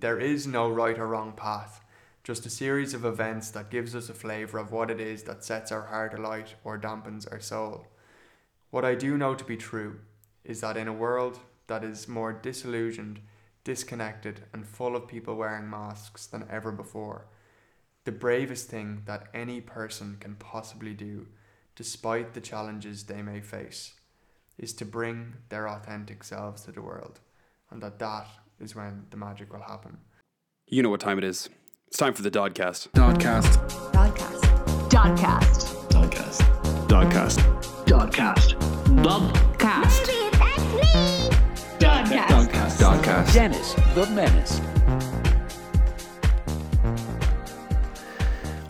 There is no right or wrong path, just a series of events that gives us a flavour of what it is that sets our heart alight or dampens our soul. What I do know to be true is that in a world that is more disillusioned, disconnected, and full of people wearing masks than ever before, the bravest thing that any person can possibly do, despite the challenges they may face, is to bring their authentic selves to the world, and that that is when the magic will happen. You know what time it is. It's time for the Dodcast. Dodcast. Dodcast. Dodcast. Dodcast. Dodcast. Dodcast. Dodcast. Dodcast. Dodcast. Dodcast. Dennis the Menace.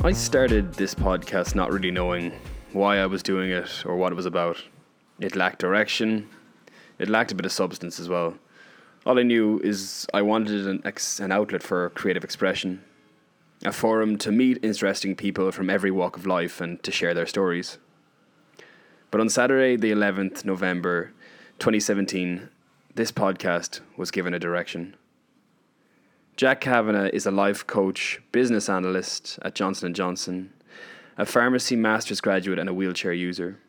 I started this podcast not really knowing why I was doing it or what it was about. It lacked direction. It lacked a bit of substance as well. All I knew is I wanted an, ex- an outlet for creative expression, a forum to meet interesting people from every walk of life and to share their stories. But on Saturday, the 11th November 2017, this podcast was given a direction. Jack Kavanagh is a life coach, business analyst at Johnson & Johnson, a pharmacy master's graduate and a wheelchair user.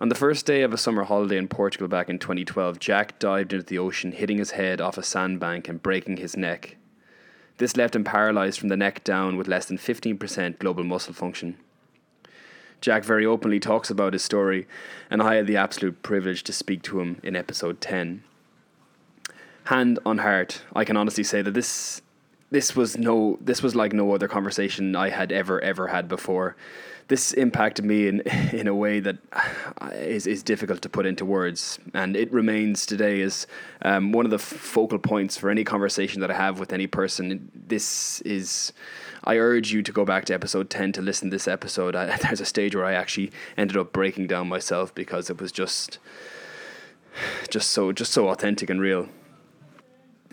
On the first day of a summer holiday in Portugal back in 2012, Jack dived into the ocean, hitting his head off a sandbank and breaking his neck. This left him paralyzed from the neck down with less than 15% global muscle function. Jack very openly talks about his story, and I had the absolute privilege to speak to him in episode 10. Hand on heart, I can honestly say that this this was no this was like no other conversation I had ever ever had before. This impacted me in in a way that is is difficult to put into words, and it remains today as um, one of the focal points for any conversation that I have with any person. This is. I urge you to go back to episode 10 to listen to this episode. I, there's a stage where I actually ended up breaking down myself because it was just just so just so authentic and real.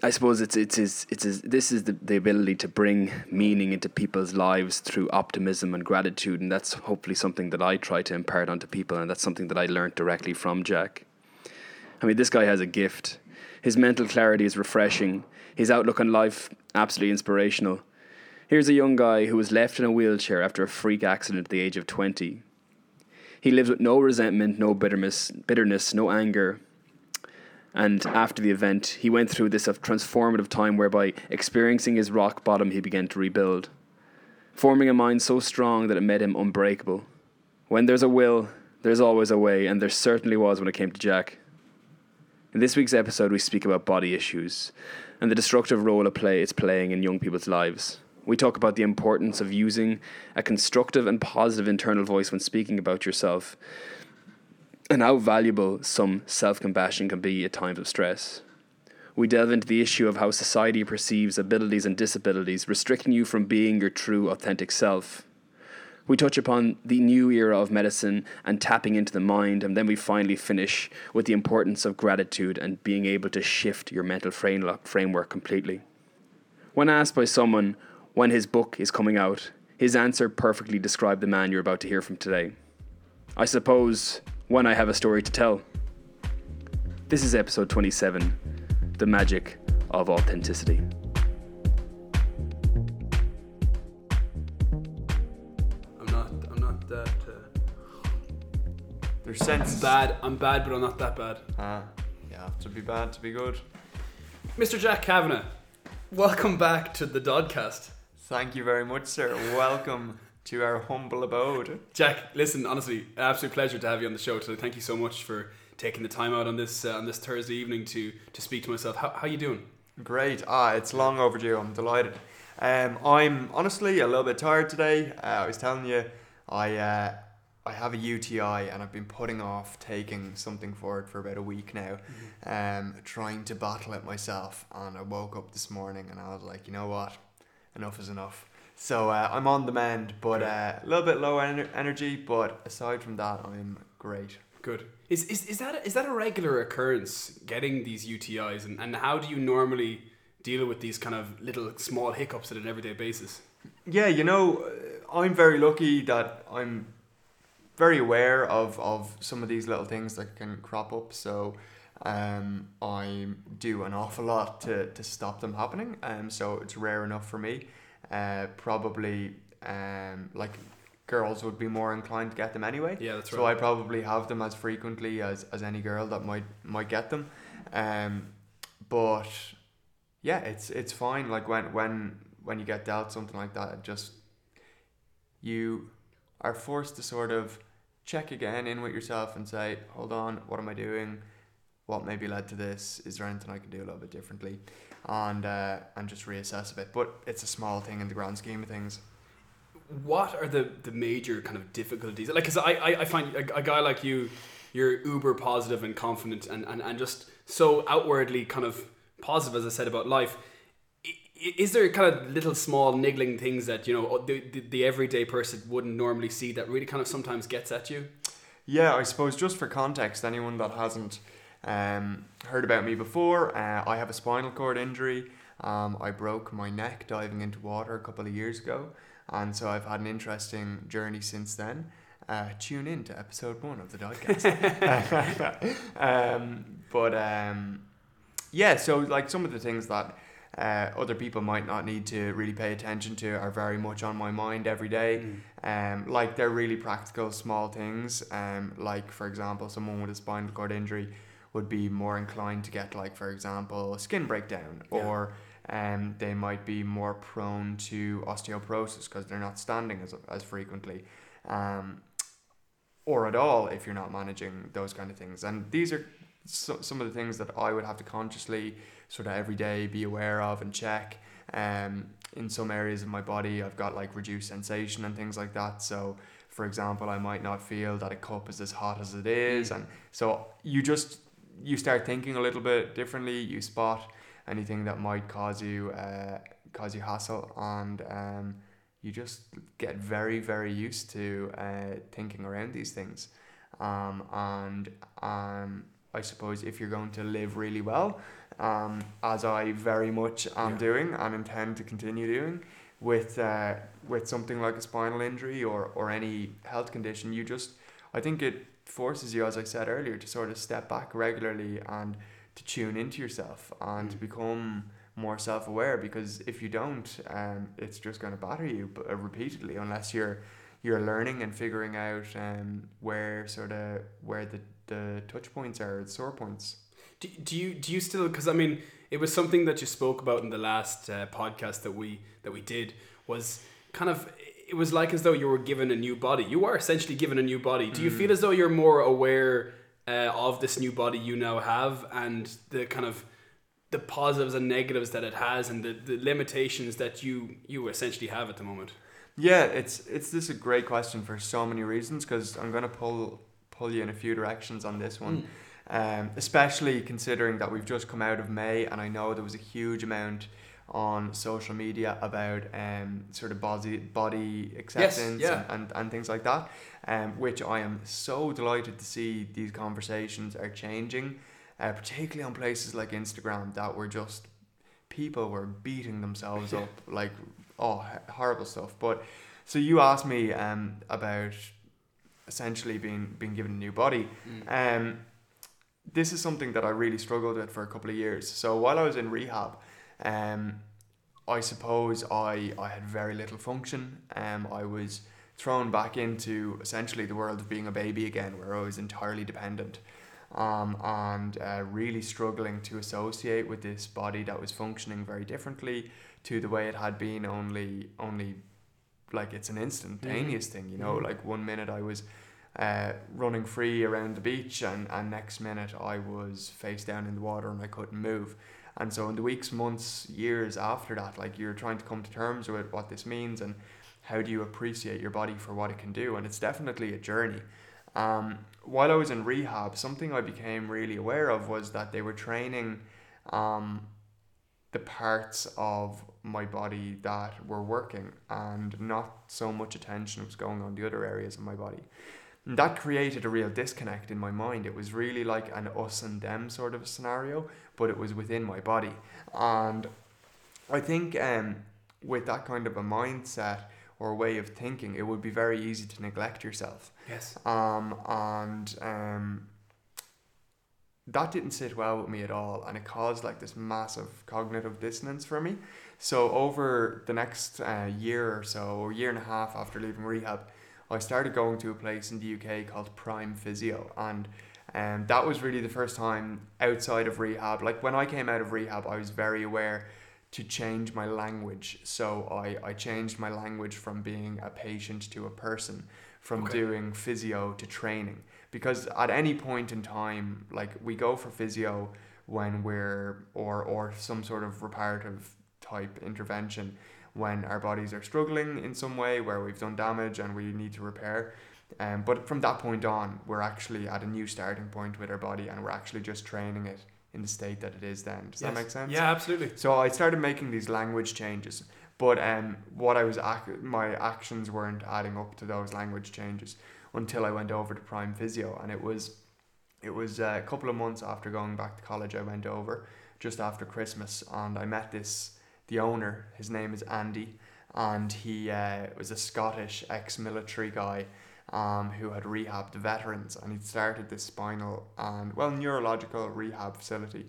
I suppose it's it's it's, it's, it's this is the, the ability to bring meaning into people's lives through optimism and gratitude, and that's hopefully something that I try to impart onto people, and that's something that I learned directly from Jack. I mean, this guy has a gift. His mental clarity is refreshing. His outlook on life absolutely inspirational. Here's a young guy who was left in a wheelchair after a freak accident at the age of twenty. He lives with no resentment, no bitterness, bitterness, no anger, and after the event, he went through this of transformative time whereby, experiencing his rock bottom, he began to rebuild, forming a mind so strong that it made him unbreakable. When there's a will, there's always a way, and there certainly was when it came to Jack. In this week's episode, we speak about body issues and the destructive role it play it's playing in young people's lives. We talk about the importance of using a constructive and positive internal voice when speaking about yourself and how valuable some self compassion can be at times of stress. We delve into the issue of how society perceives abilities and disabilities, restricting you from being your true, authentic self. We touch upon the new era of medicine and tapping into the mind, and then we finally finish with the importance of gratitude and being able to shift your mental framework completely. When asked by someone when his book is coming out, his answer perfectly described the man you're about to hear from today. I suppose when I have a story to tell. This is episode 27 The Magic of Authenticity. I'm not. I'm not that. Uh, There's sense. bad. I'm bad, but I'm not that bad. Ah, you have to be bad to be good. Mr. Jack Kavanagh, welcome back to the Dodcast. Thank you very much, sir. Welcome to our humble abode. Jack, listen, honestly, absolute pleasure to have you on the show today. Thank you so much for taking the time out on this uh, on this Thursday evening to to speak to myself. How how you doing? Great. Ah, it's long overdue. I'm delighted. Um, I'm honestly a little bit tired today. Uh, I was telling you, I uh, I have a UTI and I've been putting off taking something for it for about a week now, um, trying to battle it myself. And I woke up this morning and I was like, you know what, enough is enough. So uh, I'm on the mend, but uh, a little bit low ener- energy. But aside from that, I'm great. Good. Is is, is that a, is that a regular occurrence getting these UTIs and, and how do you normally deal with these kind of little small hiccups at an everyday basis? Yeah, you know, uh, I'm very lucky that I'm very aware of, of some of these little things that can crop up. So um, I do an awful lot to, to stop them happening. Um, so it's rare enough for me. Uh, probably um, like girls would be more inclined to get them anyway. Yeah, that's right. So. I probably have them as frequently as, as any girl that might might get them. Um, but yeah, it's it's fine. Like when when when you get dealt something like that, just you are forced to sort of check again in with yourself and say, hold on, what am I doing? What maybe led to this? Is there anything I can do a little bit differently? And uh, and just reassess a bit. But it's a small thing in the grand scheme of things. what are the, the major kind of difficulties? Like, cause I, I, I find a, a guy like you, you're uber positive and confident and, and, and just so outwardly kind of positive, as I said about life. Is there kind of little small niggling things that, you know, the, the, the everyday person wouldn't normally see that really kind of sometimes gets at you? Yeah, I suppose just for context, anyone that hasn't um, heard about me before, uh, I have a spinal cord injury. Um, I broke my neck diving into water a couple of years ago, and so I've had an interesting journey since then. Uh, tune in to episode one of the podcast. um, but um, yeah, so like some of the things that uh, other people might not need to really pay attention to are very much on my mind every day. Um, like they're really practical, small things. Um, like for example, someone with a spinal cord injury would be more inclined to get like for example skin breakdown, Yeah. or um, they might be more prone to osteoporosis because they're not standing as as frequently. Um, or at all if you're not managing those kind of things. And these are so, some of the things that I would have to consciously sort of every day be aware of and check. Um, in some areas of my body, I've got like reduced sensation and things like that. So, for example, I might not feel that a cup is as hot as it is, and so you just you start thinking a little bit differently. You spot anything that might cause you uh, cause you hassle, and um, you just get very very used to uh, thinking around these things um, and um, I suppose if you're going to live really well um, as I very much am Yeah. doing and intend to continue doing with uh, with something like a spinal injury or, or any health condition you just I think it forces you as I said earlier to sort of step back regularly and to tune into yourself and to Mm. become more self-aware because if you don't um, it's just going to batter you uh, repeatedly unless you're you're learning and figuring out um, where sort of where the, the touch points are the sore points Do, do you do you still because I mean it was something that you spoke about in the last uh, podcast that we that we did was kind of it was like as though you were given a new body. You are essentially given a new body. Do you feel as though you're more aware uh, of this new body you now have and the kind of the positives and negatives that it has and the, the limitations that you you essentially have at the moment? Yeah it's it's this is a great question for so many reasons because I'm going to pull pull you in a few directions on this one. Um, especially considering that we've just come out of May and I know there was a huge amount on social media about um, sort of body body acceptance yeah. and, and, and things like that um, which I am so delighted to see these conversations are changing uh, particularly on places like Instagram that were just people were beating themselves up like oh horrible stuff but so you asked me um, about essentially being being given a new body um, this is something that I really struggled with for a couple of years. So while I was in rehab, um, I suppose I, I had very little function. Um, I was thrown back into essentially the world of being a baby again, where I was entirely dependent, um, and uh, really struggling to associate with this body that was functioning very differently to the way it had been only only like it's an instantaneous thing. You know, like one minute I was uh, running free around the beach, and, and next minute I was face down in the water and I couldn't move. And so, in the weeks, months, years after that, like you're trying to come to terms with what this means and how do you appreciate your body for what it can do. And it's definitely a journey. Um, while I was in rehab, something I became really aware of was that they were training um, the parts of my body that were working and not so much attention was going on the other areas of my body. And that created a real disconnect in my mind. It was really like an us and them sort of a scenario, but it was within my body. And I think um, with that kind of a mindset or way of thinking, it would be very easy to neglect yourself. yes Um, and um, that didn't sit well with me at all, and it caused like this massive cognitive dissonance for me. So over the next uh, year or so, or year and a half after leaving rehab, I started going to a place in the UK called Prime Physio, and um, that was really the first time outside of rehab. Like when I came out of rehab, I was very aware to change my language. So I, I changed my language from being a patient to a person, from Okay. doing physio to training. Because at any point in time, like we go for physio when we're or or some sort of reparative type intervention when our bodies are struggling in some way where we've done damage and we need to repair. Um, but from that point on, we're actually at a new starting point with our body and we're actually just training it in the state that it is then. Does that make sense? Yeah, absolutely. So I started making these language changes, but um, what I was ac- my actions weren't adding up to those language changes until I went over to Prime Physio, and it was it was uh, a couple of months after going back to college. I went over just after Christmas, and I met this the owner. His name is Andy, and he uh, was a Scottish ex-military guy. Um, who had rehabbed veterans and he'd started this spinal and well neurological rehab facility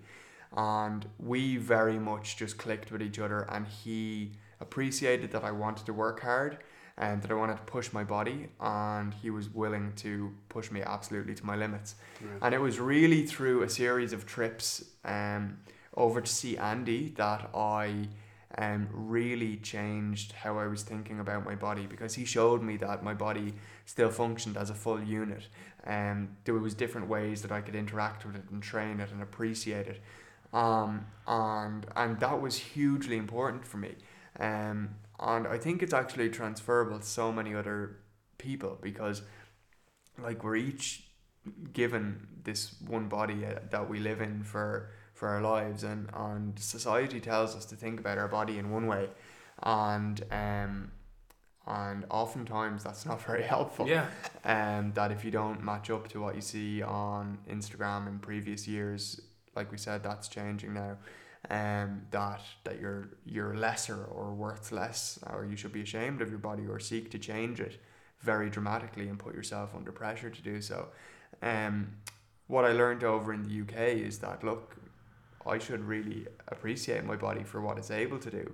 and we very much just clicked with each other and he appreciated that I wanted to work hard and that I wanted to push my body and he was willing to push me absolutely to my limits and it was really through a series of trips um, over to see Andy that I um, really changed how I was thinking about my body because he showed me that my body still functioned as a full unit. And there was different ways that I could interact with it and train it and appreciate it. Um, and and that was hugely important for me. Um, and I think it's actually transferable to so many other people because like we're each given this one body uh, that we live in for for our lives and and society tells us to think about our body in one way and um and oftentimes that's not very helpful Yeah. um, that if you don't match up to what you see on Instagram in previous years, like we said, that's changing now. Um, that that you're you're lesser or worth less, or you should be ashamed of your body or seek to change it very dramatically and put yourself under pressure to do so. Um, what I learned over in the UK is that look, I should really appreciate my body for what it's able to do.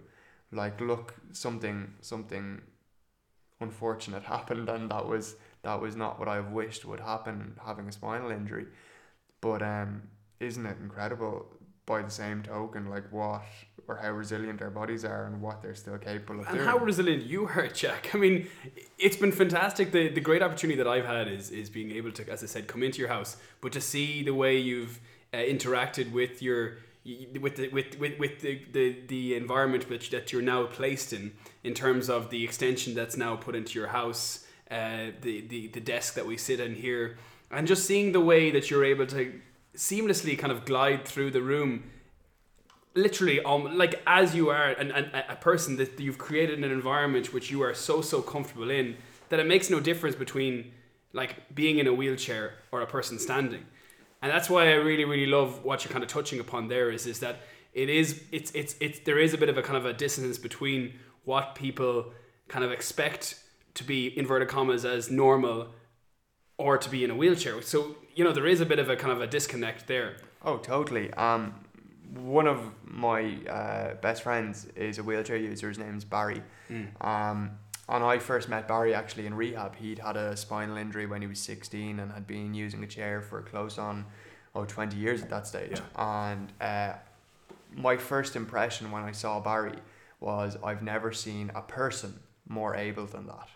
Like, look, something something unfortunate happened and that was that was not what I've wished would happen having a spinal injury. But um isn't it incredible by the same token like what or how resilient our bodies are and what they're still capable of And doing. how resilient you are, Jack. I mean, it's been fantastic. The the great opportunity that I've had is is being able to, as I said, come into your house, but to see the way you've uh, interacted with your with the with, with, with the, the, the environment which that you're now placed in, in terms of the extension that's now put into your house, uh, the, the, the desk that we sit in here, and just seeing the way that you're able to seamlessly kind of glide through the room literally um, like as you are and, and a person that you've created an environment which you are so so comfortable in that it makes no difference between like being in a wheelchair or a person standing and that's why I really really love what you're kind of touching upon there is is that it is it's it's it's there is a bit of a kind of a dissonance between what people kind of expect to be inverted commas as normal or to be in a wheelchair so you know there is a bit of a kind of a disconnect there Oh, totally. Um, one of my uh, best friends is a wheelchair user. His name's Barry. Um, and I first met Barry actually in rehab. He'd had a spinal injury when he was 16 and had been using a chair for close on oh, 20 years at that stage. And uh, my first impression when I saw Barry was I've never seen a person more able than that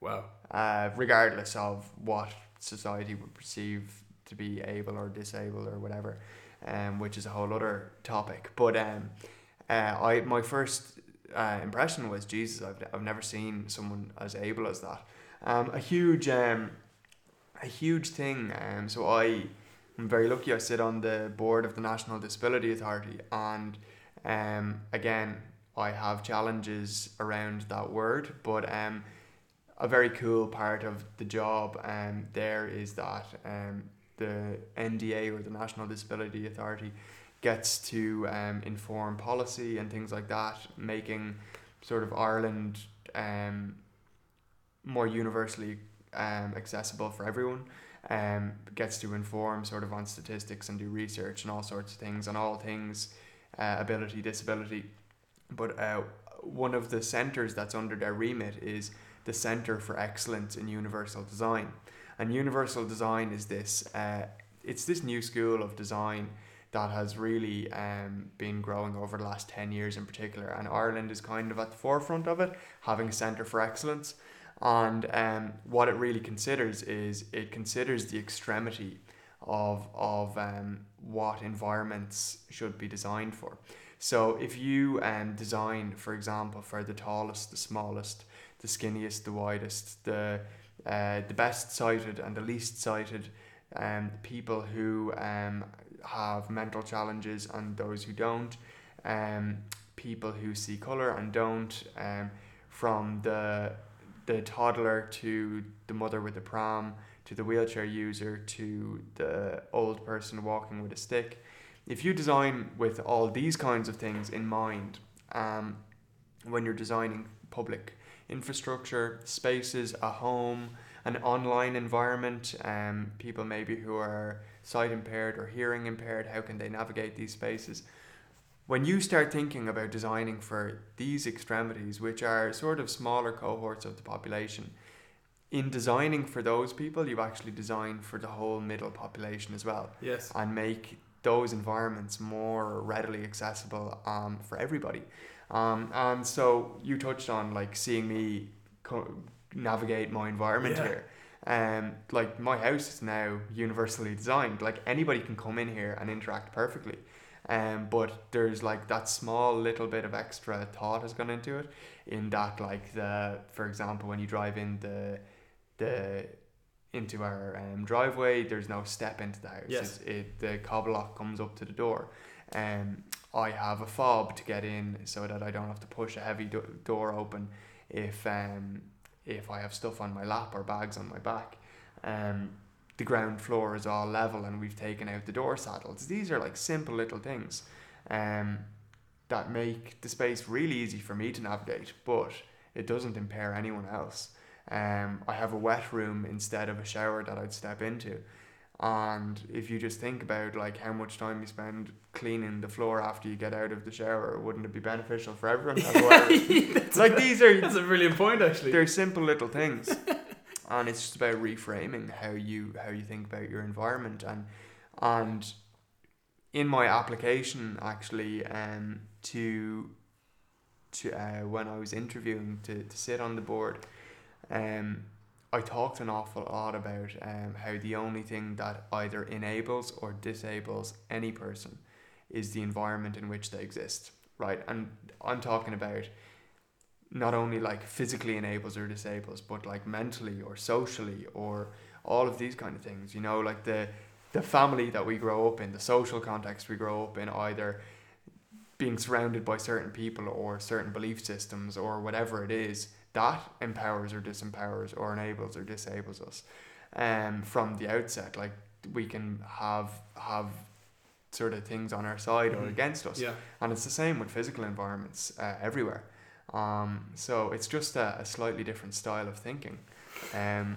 wow uh, regardless of what society would perceive to be able or disabled or whatever, um, which is a whole other topic. But um, uh, I my first uh, impression was Jesus. I've, I've never seen someone as able as that. Um, a huge um, a huge thing. Um, so I am very lucky. I sit on the board of the National Disability Authority, and um, again, I have challenges around that word, but um, a very cool part of the job um, there is that um, the NDA or the National Disability Authority gets to um, inform policy and things like that, making sort of Ireland um, more universally um, accessible for everyone. um, gets to inform sort of on statistics and do research and all sorts of things on all things uh, ability, disability. But uh, one of the centres that's under their remit is the Centre for Excellence in Universal Design. And universal design is this uh, it's this new school of design that has really um, been growing over the last 10 years in particular. And Ireland is kind of at the forefront of it, having a Centre for Excellence. And um, what it really considers is it considers the extremity of, of um, what environments should be designed for. So if you um, design, for example, for the tallest, the smallest, the skinniest, the widest, the uh, the best sighted and the least sighted, um, people who um, have mental challenges and those who don't, um, people who see color and don't, um, from the the toddler to the mother with the pram to the wheelchair user to the old person walking with a stick. If you design with all these kinds of things in mind, um, when you're designing public infrastructure, spaces, a home, an online environment, um, people maybe who are sight impaired or hearing impaired, how can they navigate these spaces? When you start thinking about designing for these extremities, which are sort of smaller cohorts of the population, in designing for those people, you actually design for the whole middle population as well Yes. and make those environments more readily accessible um, for everybody. Um, and so you touched on like seeing me co- navigate my environment Yeah. here. Um, like my house is now universally designed. Like anybody can come in here and interact perfectly. Um, but there's like that small little bit of extra thought has gone into it. In that, like the, for example, when you drive in the, the into our um, driveway. There's no step into the house. Yes. It the cobble lock comes up to the door. Um, I have a fob to get in so that I don't have to push a heavy do- door open if um if I have stuff on my lap or bags on my back. Um, the ground floor is all level and we've taken out the door saddles. These are like simple little things um, that make the space really easy for me to navigate, but it doesn't impair anyone else. Um, I have a wet room instead of a shower that I'd step into. And if you just think about like how much time you spend cleaning the floor after you get out of the shower, wouldn't it be beneficial for everyone? have a like these are that's a brilliant point, actually. they're simple little things and it's just about reframing how you how you think about your environment and and in my application actually um to to uh, when I was interviewing to, to sit on the board um I talked an awful lot about um, how the only thing that either enables or disables any person is the environment in which they exist right and I'm talking about not only like physically enables or disables, but like mentally or socially or all of these kind of things. You know, like the the family that we grow up in, the social context we grow up in, either being surrounded by certain people or certain belief systems or whatever it is, that empowers or disempowers or enables or disables us. Um, from the outset, like we can have have sort of things on our side or Mhm. against us. Yeah. And it's the same with physical environments uh, everywhere. Um, so it's just a, a slightly different style of thinking. Um,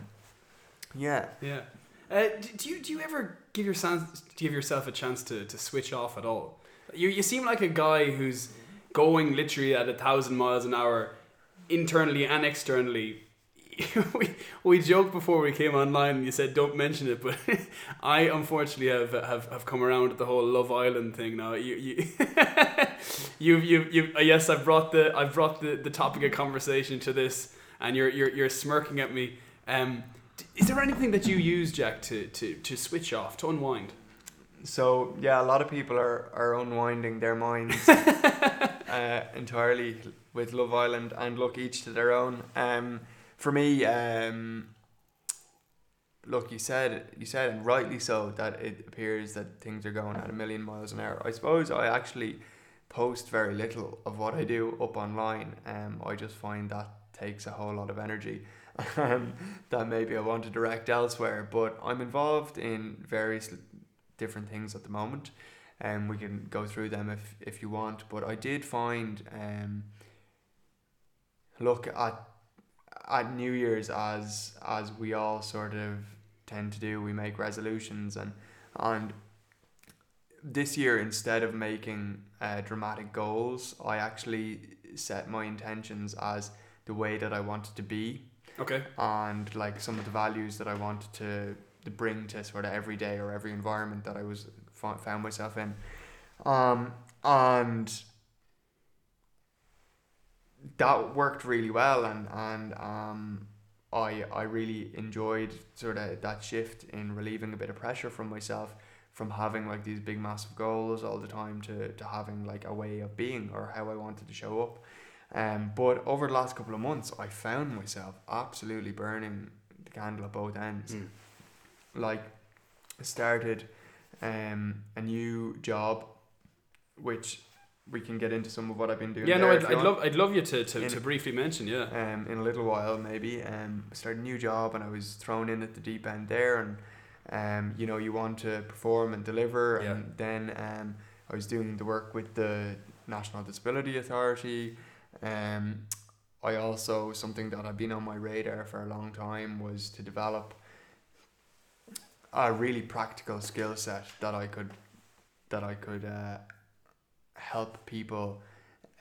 yeah. Yeah. Uh, do you do you ever give your yourself give yourself a chance to, to switch off at all? You you seem like a guy who's going literally at a thousand miles an hour, internally and externally. we we joked before we came online, and you said don't mention it, but I unfortunately have have, have come around the whole Love Island thing now. You you you you you uh, yes, I've brought the I've brought the, the topic of conversation to this, and you're you're you're smirking at me. Um, is there anything that you use, Jack, to, to, to switch off, to unwind? So yeah, a lot of people are, are unwinding their minds uh, entirely with Love Island, and look, each to their own. Um, for me, um, look, you said you said, and rightly so, that it appears that things are going at a million miles an hour. I suppose I actually post very little of what I do up online. Um, I just find that takes a whole lot of energy. Um, that maybe I want to direct elsewhere, but I'm involved in various different things at the moment, and um, we can go through them if if you want. But I did find um, look at at New Year's as as we all sort of tend to do. We make resolutions and and this year instead of making uh, dramatic goals, I actually set my intentions as the way that I wanted to be Okay. and like some of the values that I wanted to, to bring to sort of every day or every environment that I was found myself in, um, and that worked really well, and and um, I I really enjoyed sort of that shift in relieving a bit of pressure from myself from having like these big massive goals all the time to, to having like a way of being or how I wanted to show up. Um, but over the last couple of months, I found myself absolutely burning the candle at both ends. Mm. Like, I started um, a new job, which we can get into some of what I've been doing. Yeah, no, I'd, I'd love I'd love you to, to, In- to briefly mention. Yeah. um, in a little while maybe. Um, I started a new job and I was thrown in at the deep end there, and um, you know you want to perform and deliver, Yeah. and then um, I was doing the work with the National Disability Authority. Um, I also something that had been on my radar for a long time was to develop a really practical skill set that I could that I could uh, help people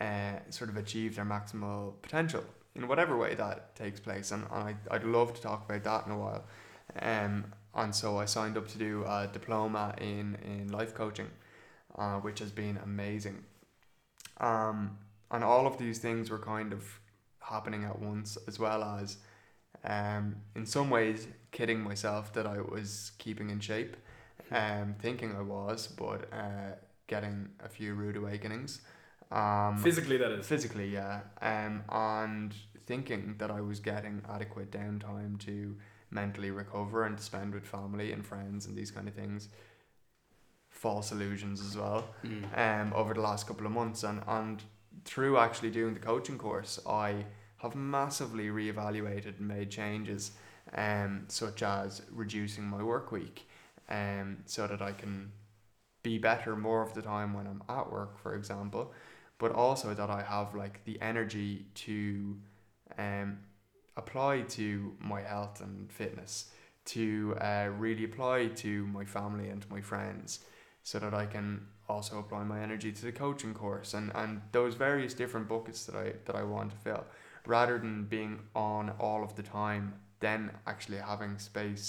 uh, sort of achieve their maximal potential in whatever way that takes place. And, and I, I'd love to talk about that in a while. Um, and so I signed up to do a diploma in, in life coaching, uh, which has been amazing. Um, and all of these things were kind of happening at once, as well as, um, in some ways, kidding myself that I was keeping in shape, um, thinking I was, but uh, getting a few rude awakenings. Um, Physically, that is. physically, yeah, um, and thinking that I was getting adequate downtime to mentally recover and to spend with family and friends and these kind of things. False illusions as well Mm. um, over the last couple of months and, and through actually doing the coaching course I have massively reevaluated and made changes um, such as reducing my work week um, so that I can be better more of the time when I'm at work for example but also that I have like the energy to um, apply to my health and fitness to uh, really apply to my family and my friends so that I can also apply my energy to the coaching course and, and those various different buckets that I that I want to fill rather than being on all of the time then actually having space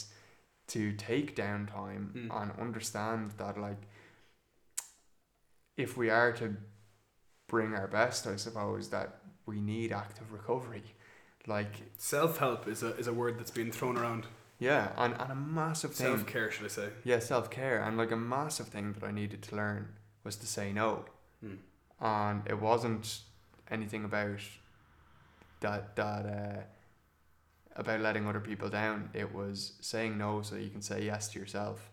to take downtime Mm. and understand that like if we are to bring our best I suppose that we need active recovery like Self help is a is a word that's been thrown around. yeah and, and a massive thing Self care, should I say? yeah, self care, and like a massive thing that I needed to learn was to say no, Mm. and it wasn't anything about that that uh, about letting other people down. It was saying no so you can say yes to yourself.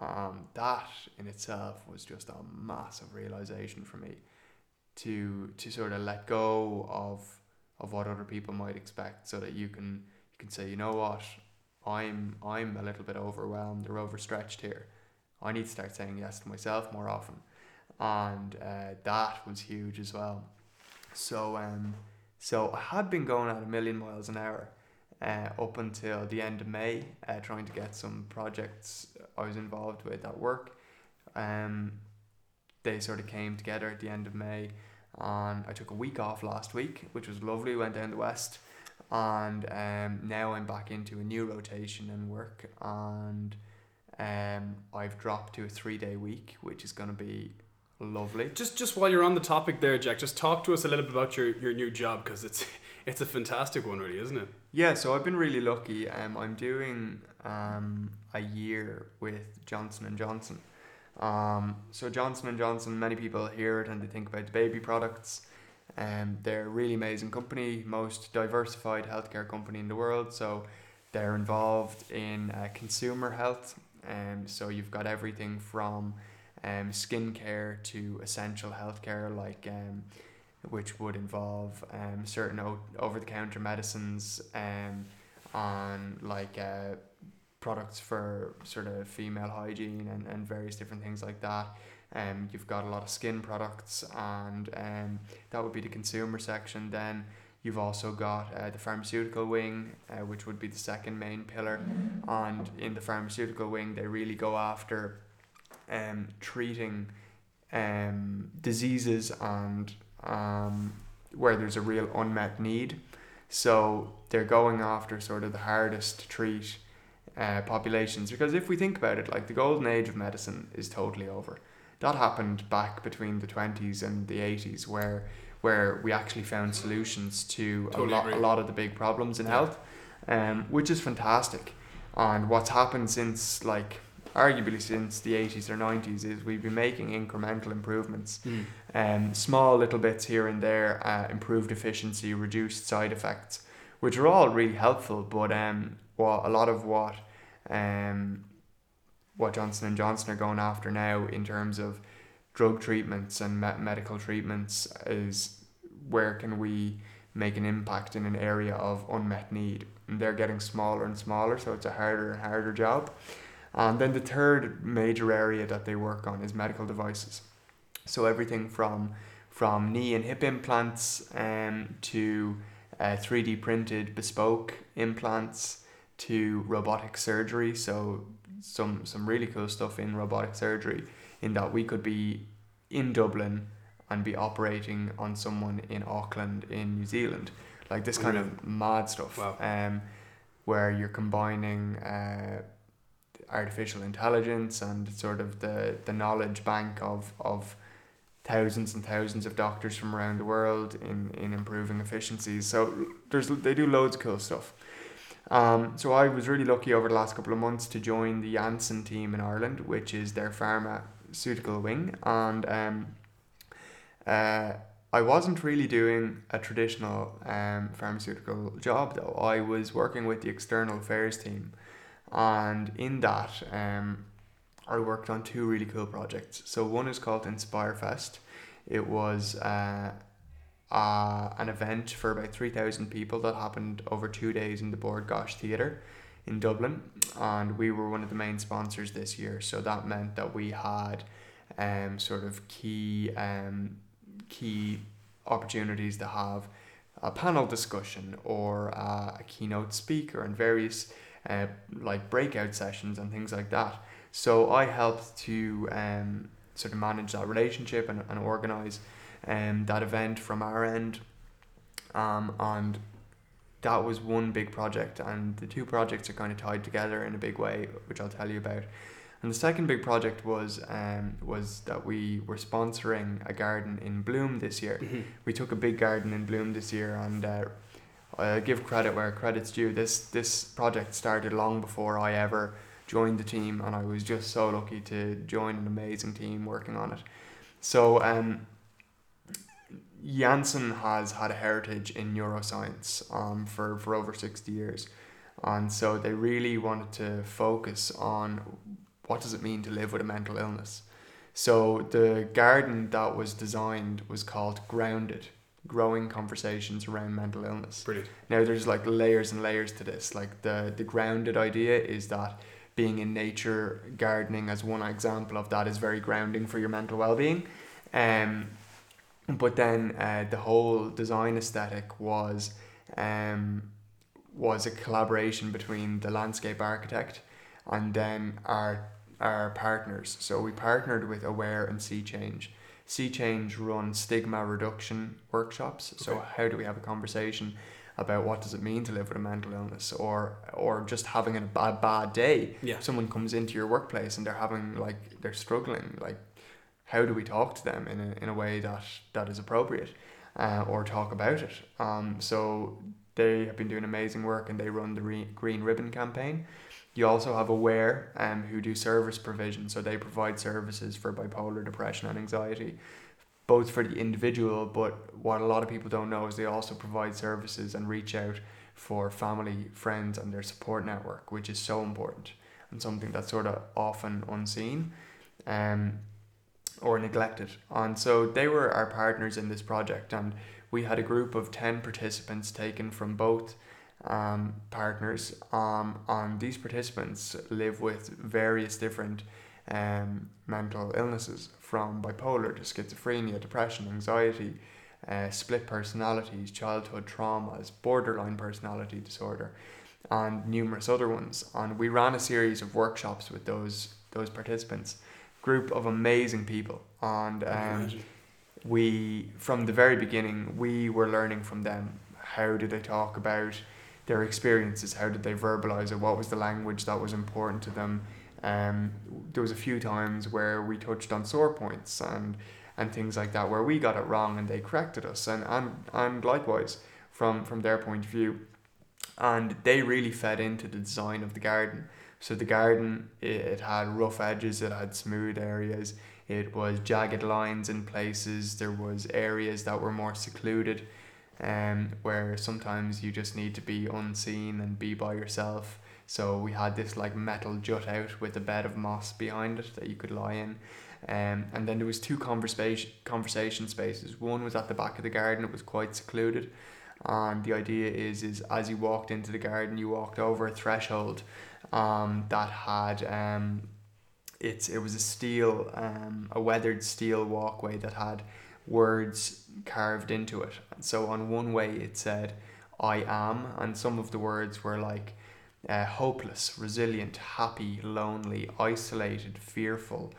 Um, that in itself was just a massive realization for me to to sort of let go of of what other people might expect, so that you can you can say, you know what, I'm I'm a little bit overwhelmed or overstretched here. I need to start saying yes to myself more often, and uh, that was huge as well. So um, so I had been going at a million miles an hour, uh, up until the end of May, uh, trying to get some projects I was involved with at work. Um, they sort of came together at the end of May, and I took a week off last week, which was lovely. Went down the west, and um, now I'm back into a new rotation in work, and um, I've dropped to a three day week, which is going to be lovely. Just just while you're on the topic there, Jack, just talk to us a little bit about your, your new job because it's it's a fantastic one, really, isn't it? Yeah, so I've been really lucky. Um, I'm doing um, a year with Johnson and Johnson. Um, so Johnson and Johnson, many people hear it and they think about the baby products. Um, they're a really amazing company, most diversified healthcare company in the world. So they're involved in uh, consumer health. Um, so you've got everything from um, skincare to essential healthcare, like um, which would involve um, certain o- over-the-counter medicines um, on like uh, products for sort of female hygiene and, and various different things like that. Um, you've got a lot of skin products and um, that would be the consumer section. Then You've also got uh, the pharmaceutical wing, uh, which would be the second main pillar. And in the pharmaceutical wing, they really go after um, treating um, diseases and um, where there's a real unmet need. So they're going after sort of the hardest to treat uh, populations because if we think about it, like the golden age of medicine is totally over. That happened back between the 20s and the 80s where where we actually found solutions to Totally a, lot, agree. a lot of the big problems in health, um, which is fantastic. And what's happened since, like, arguably since the 80s or 90s, is we've been making incremental improvements. Um, small little bits here and there, uh, improved efficiency, reduced side effects, which are all really helpful. But um, what a lot of what um, what Johnson and Johnson are going after now in terms of drug treatments and me- medical treatments is where can we make an impact in an area of unmet need and they're getting smaller and smaller so it's a harder and harder job and then the third major area that they work on is medical devices so everything from from knee and hip implants um, to uh, 3d printed bespoke implants to robotic surgery so some some really cool stuff in robotic surgery in that we could be in Dublin and be operating on someone in Auckland in New Zealand. Like this kind of mad stuff. Wow. Um, where you're combining uh, artificial intelligence and sort of the, the knowledge bank of, of thousands and thousands of doctors from around the world in, in improving efficiencies. So there's they do loads of cool stuff. Um, so I was really lucky over the last couple of months to join the Janssen team in Ireland, which is their pharmaceutical wing, and um, uh, I wasn't really doing a traditional um, pharmaceutical job though. I was working with the external affairs team, and in that, um, I worked on two really cool projects. So one is called Inspirefest. It was uh, uh, an event for about 3,000 people that happened over two days in the Bord Gáis Theatre in Dublin. And we were one of the main sponsors this year. So that meant that we had um, sort of key, um, key opportunities to have a panel discussion or uh, a keynote speaker and various uh, like breakout sessions and things like that. So I helped to um, sort of manage that relationship and, and organize um, that event from our end. Um, and that was one big project, and the two projects are kind of tied together in a big way, which I'll tell you about. And the second big project was um, was that we were sponsoring a garden in bloom this year. We took a big garden in bloom this year, and uh, I give credit where credit's due. This this project started long before I ever joined the team, and I was just so lucky to join an amazing team working on it. So um, Janssen has had a heritage in neuroscience um, for, for over 60 years. And so they really wanted to focus on what does it mean to live with a mental illness. So the garden that was designed was called Grounded, Growing Conversations Around Mental Illness. Brilliant. Now there's like layers and layers to this. Like the the grounded idea is that being in nature, gardening as one example of that is very grounding for your mental well-being. Um, but then uh, the whole design aesthetic was um, was a collaboration between the landscape architect and then our our partners. So we partnered with Aware and See Change. See Change run stigma reduction workshops. So how do we have a conversation about what does it mean to live with a mental illness or or just having a bad bad day? Yeah. Someone comes into your workplace and they're having like they're struggling like how do we talk to them in a, in a way that, that is appropriate uh, or talk about it? Um, so they have been doing amazing work and they run the re- Green Ribbon campaign. You also have Aware um, who do service provision. So they provide services for bipolar depression and anxiety, both for the individual, but what a lot of people don't know is they also provide services and reach out for family, friends, and their support network, which is so important and something that's sort of often unseen. Um, or neglected. And so they were our partners in this project, and we had a group of 10 participants taken from both um, partners. Um, and these participants live with various different um, mental illnesses from bipolar to schizophrenia, depression, anxiety, uh, split personalities, childhood traumas, borderline personality disorder, and numerous other ones. And we ran a series of workshops with those those participants, group of amazing people, and um, we from the very beginning we were learning from them how do they talk about their experiences how did they verbalize it what was the language that was important to them? Um, there was a few times where we touched on sore points and and things like that where we got it wrong and they corrected us and and, and likewise from from their point of view. And they really fed into the design of the garden. So the garden it, it had rough edges it had smooth areas it was jagged lines in places there was areas that were more secluded um, where sometimes you just need to be unseen and be by yourself. So we had this like metal jut out with a bed of moss behind it that you could lie in. Um, and then there was two conversation conversation spaces. One was at the back of the garden it was quite secluded. And the idea is is as you walked into the garden you walked over a threshold um, that had um, it's it was a steel um, a weathered steel walkway that had words carved into it and so on one way it said I am and some of the words were like uh, hopeless resilient happy lonely isolated fearful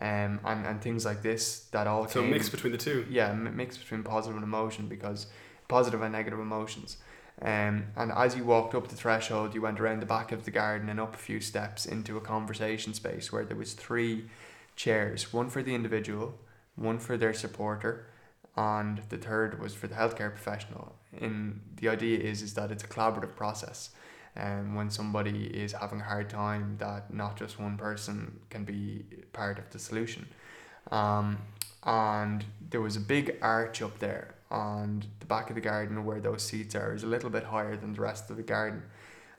um, and, and things like this that all So a came mix between the two. yeah, mix between positive and emotion because positive and negative emotions. Um, and as you walked up the threshold, you went around the back of the garden and up a few steps into a conversation space where there was three chairs, one for the individual, one for their supporter, and the third was for the healthcare professional. And the idea is is that it's a collaborative process. And when somebody is having a hard time, that not just one person can be part of the solution. Um, and there was a big arch up there and the back of the garden where those seats are is a little bit higher than the rest of the garden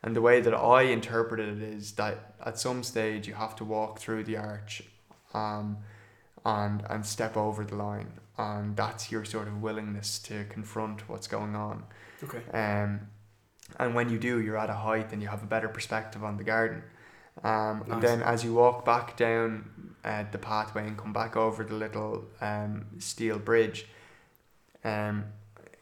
and the way that i interpreted it is that at some stage you have to walk through the arch um, and and step over the line and that's your sort of willingness to confront what's going on Okay. um, and when you do, you're at a height and you have a better perspective on the garden. Um, Nice. And then as you walk back down uh, the pathway and come back over the little um, steel bridge, um,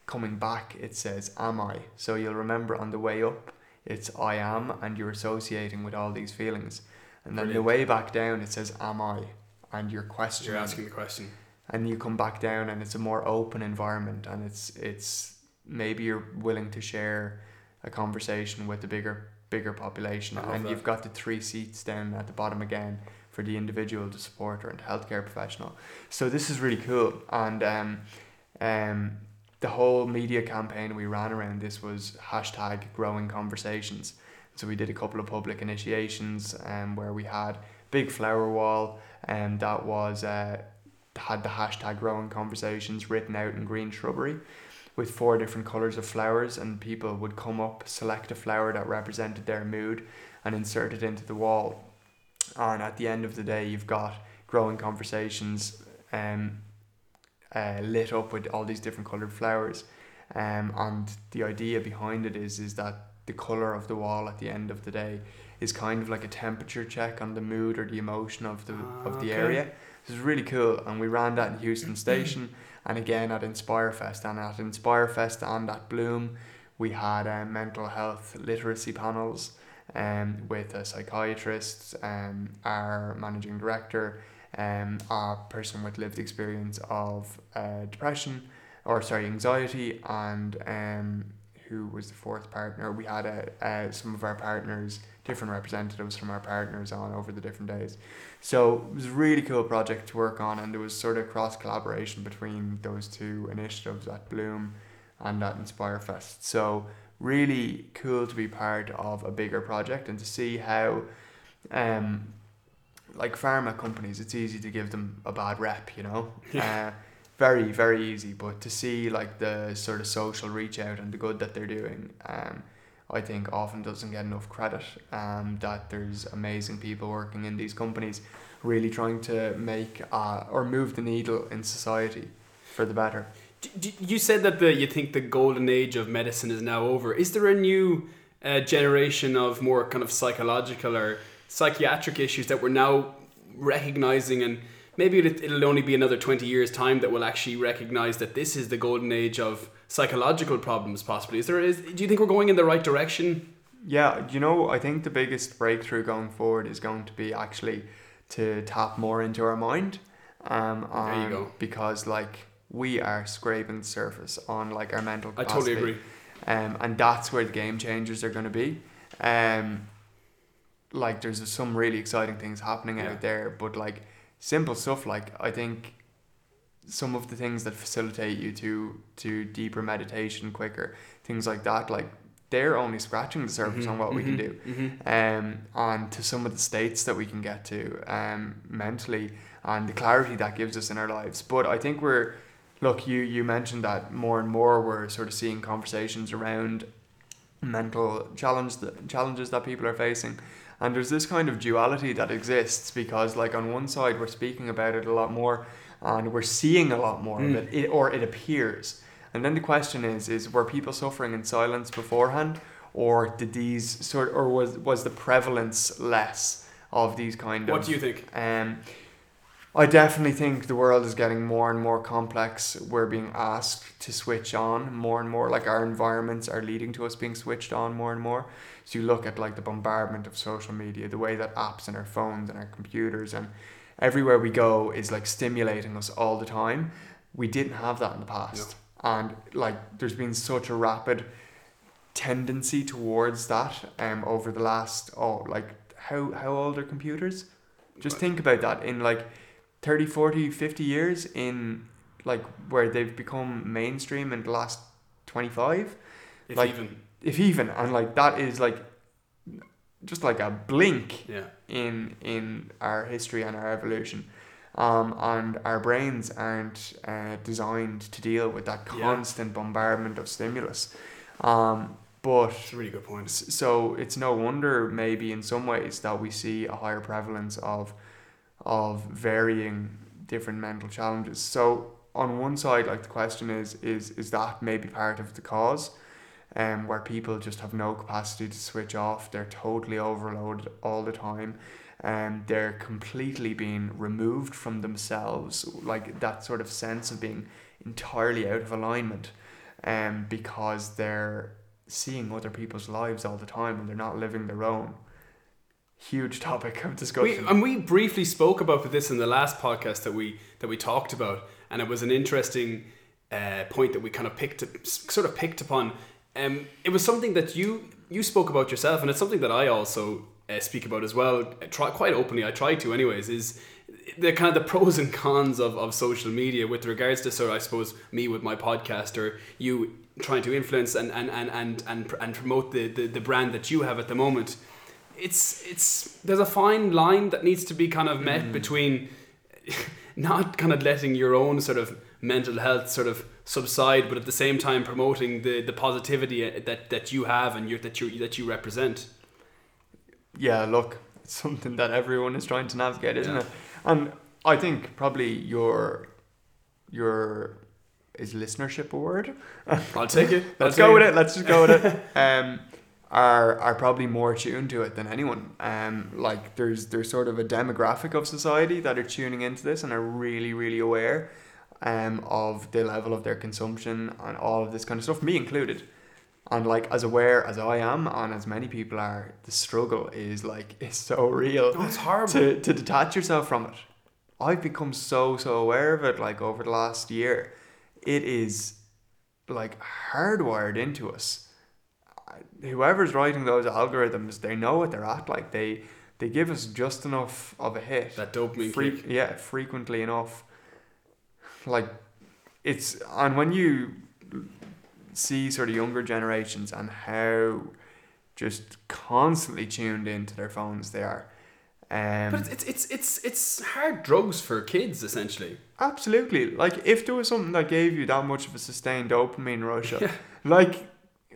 coming back, it says, Am I? So you'll remember on the way up, it's I am, and you're associating with all these feelings. And then the way back down, it says, Am I? And you're questioning You're asking the question. and you come back down and it's a more open environment and it's it's maybe you're willing to share a conversation with the bigger bigger population. And that. you've got the three seats down at the bottom again for the individual the supporter and the healthcare professional. So this is really cool. And um, um, the whole media campaign we ran around this was hashtag growing conversations. So we did a couple of public initiations um, where we had big flower wall and that was uh, had the hashtag growing conversations written out in green shrubbery with four different colours of flowers and people would come up select a flower that represented their mood and insert it into the wall. And at the end of the day you've got growing conversations um, uh, lit up with all these different coloured flowers. Um, and the idea behind it is is that the colour of the wall at the end of the day is kind of like a temperature check on the mood or the emotion of the of the Ah, Okay. area this is really cool and we ran that in Heuston Station and again at Inspirefest and at Inspirefest and at Bloom we had um, mental health literacy panels um, with a psychiatrist um, our managing director um, a person with lived experience of uh, depression or sorry anxiety and um, who was the fourth partner we had a, uh, some of our partners different representatives from our partners on over the different days so it was a really cool project to work on, and there was sort of cross collaboration between those two initiatives at Bloom and at Inspirefest. So really cool to be part of a bigger project and to see how, um, like pharma companies, it's easy to give them a bad rep, you know. Uh, very very easy, but to see like the sort of social reach out and the good that they're doing, um, I think often doesn't get enough credit. Um, that there's amazing people working in these companies, really trying to make uh, or move the needle in society for the better. You said that the you think the golden age of medicine is now over. Is there a new uh, generation of more kind of psychological or psychiatric issues that we're now recognizing and maybe it, it'll only be another 20 years time that we'll actually recognize that this is the golden age of psychological problems possibly is there is do you think we're going in the right direction Yeah, you know, I think the biggest breakthrough going forward is going to be actually to tap more into our mind. Um, There you um, go. Because like we are scraping the surface on like our mental i capacity. totally agree Um, and that's where the game changers are going to be. Um, like there's some really exciting things happening Yeah. out there, but like simple stuff like I think some of the things that facilitate you to to deeper meditation quicker, things like that, like they're only scratching the surface on what we can do. Um, and to some of the states that we can get to um, mentally and the clarity that gives us in our lives. But I think we're look, you you mentioned that more and more we're sort of seeing conversations around mental challenge challenges that people are facing. And there's this kind of duality that exists because like on one side we're speaking about it a lot more and we're seeing a lot more of it, it or it appears. And then the question is is were people suffering in silence beforehand or did these sort or was was the prevalence less of these kind of what do you think um, I definitely think the world is getting more and more complex. We're being asked to switch on more and more. Like our environments are leading to us being switched on more and more. So you look at like the bombardment of social media, the way that apps and our phones and our computers and everywhere we go is like stimulating us all the time. We didn't have that in the past. And like there's been such a rapid tendency towards that um over the last oh like how how old are computers? Just think about that in like 30, 40, 50 years in like where they've become mainstream in the last 25 if Like- even if even and like that is like just like a blink yeah in in our history and our evolution um, and our brains aren't uh, designed to deal with that Yeah. constant bombardment of stimulus um, but it's a really good point So it's no wonder maybe in some ways that we see a higher prevalence of of varying different mental challenges. So on one side, like the question is is is that maybe part of the cause, um, where people just have no capacity to switch off. They're totally overloaded all the time. And they're completely being removed from themselves, like that sort of sense of being entirely out of alignment, um, because they're seeing other people's lives all the time and they're not living their own. Huge topic of we, discussion. and we briefly spoke about this in the last podcast that we that we talked about, and it was an interesting uh, point that we kind of picked sort of picked upon. Um, it was something that you you spoke about yourself, and it's something that I also uh, speak about as well. I try quite openly. I try to, anyways. Is the kind of the pros and cons of, of social media with regards to sort of, I suppose me with my podcast or you trying to influence and and and and and, and promote the, the the brand that you have at the moment it's it's there's a fine line that needs to be kind of met between not kind of letting your own sort of mental health sort of subside, but at the same time promoting the, the positivity that, that you have and you that you that you represent. yeah, look, it's something that everyone is trying to navigate, isn't Yeah. it? And I think probably your your is listenership a word? I'll take it. Let's go with it. Let's just go with it. Um, are are probably more tuned to it than anyone. Um, like there's there's sort of a demographic of society that are tuning into this and are really really aware, um, of the level of their consumption and all of this kind of stuff, me included. And like as aware as I am and as many people are, the struggle is like it's so real Oh, it's horrible. to to detach yourself from it. I've become so so aware of it like over the last year. It is like hardwired into us. Whoever's writing those algorithms, they know what they're at. Like they they give us just enough of a hit. That dopamine Fre- kick. Yeah, frequently enough. Like it's and when you see sort of younger generations and how just constantly tuned into their phones they are. Um, But it's it's it's it's hard drugs for kids essentially. Absolutely. Like if there was something that gave you that much of a sustained dopamine rush, Yeah. like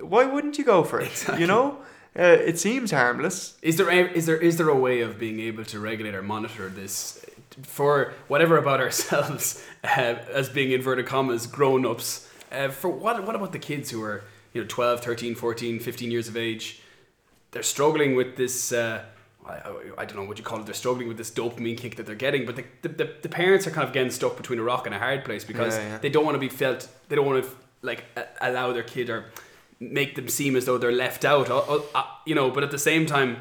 why wouldn't you go for it? Exactly. You know, uh, it seems harmless. Is there a, is there is there a way of being able to regulate or monitor this for whatever about ourselves uh, as being inverted commas grown ups? Uh, for what what about the kids who are you know 12, 13, 14, 15 years of age? They're struggling with this. Uh, I, I, don't know what you call it. They're struggling with this dopamine kick that they're getting, but the, the, the, parents are kind of getting stuck between a rock and a hard place because Yeah, yeah. they don't want to be felt. They don't want to like allow their kid or make them seem as though they're left out. Uh, uh, uh, you know, but at the same time,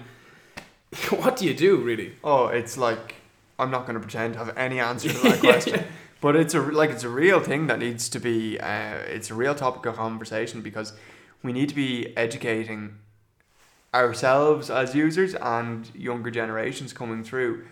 what do you do really? Oh, it's like I'm not going to pretend to have any answer to that question. But it's a like it's a real thing that needs to be. Uh, it's a real topic of conversation because we need to be educating ourselves as users and younger generations coming through.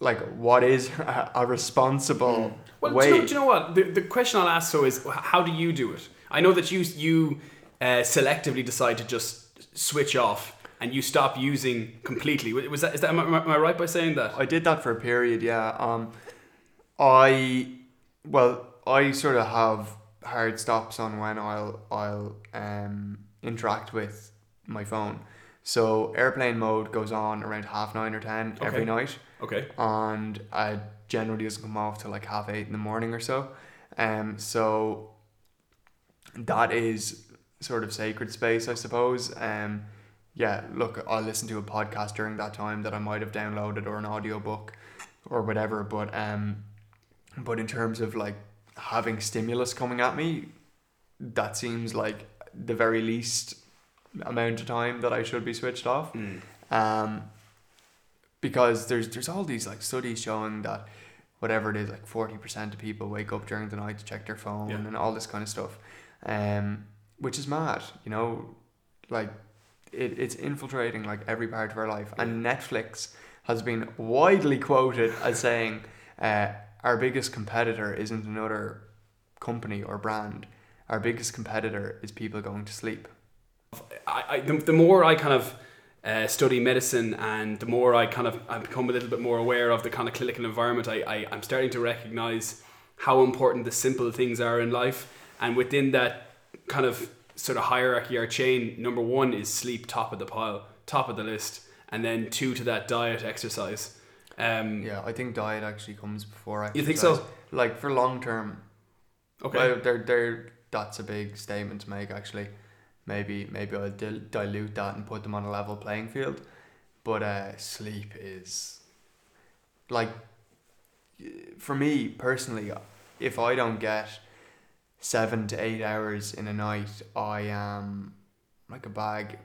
Like, what is a, a responsible Hmm. Well, do way? you, know, do you know what? The, the question I'll ask so is, how do you do it? I know that you you uh, selectively decide to just switch off and you stop using completely. Was that? Is that? Am I, am I right by saying that? I did that for a period, yeah. Um, I well, I sort of have hard stops on when I'll I'll um interact with my phone. So airplane mode goes on around half nine or ten every Okay. night, Okay. and I generally doesn't come off till like half eight in the morning or so. Um, so that is sort of sacred space, I suppose. Um, yeah, look, I'll listen to a podcast during that time that I might have downloaded or an audiobook or whatever. But um, but in terms of like having stimulus coming at me, that seems like the very least amount of time that I should be switched off. Mm. Um, because there's there's all these like studies showing that whatever it is, like forty percent of people wake up during the night to check their phone Yeah. and all this kind of stuff, um, which is mad. You know, like it, it's infiltrating like every part of our life. And Netflix has been widely quoted as saying, uh, "Our biggest competitor isn't another company or brand. Our biggest competitor is people going to sleep." I, I the, the more I kind of uh, study medicine and the more I kind of I become a little bit more aware of the kind of clinical environment, I, I I'm starting to recognize how important the simple things are in life, and within that kind of sort of hierarchy or chain, number one is sleep, top of the pile, top of the list, and then two to that diet, exercise. Um, Yeah, I think diet actually comes before exercise. You think so? Like for long term, Okay. Well, they're, they're, that's a big statement to make, actually. Maybe maybe I'll dil- dilute that and put them on a level playing field. But uh, sleep is like for me personally. If I don't get seven to eight hours in a night, I am like a bag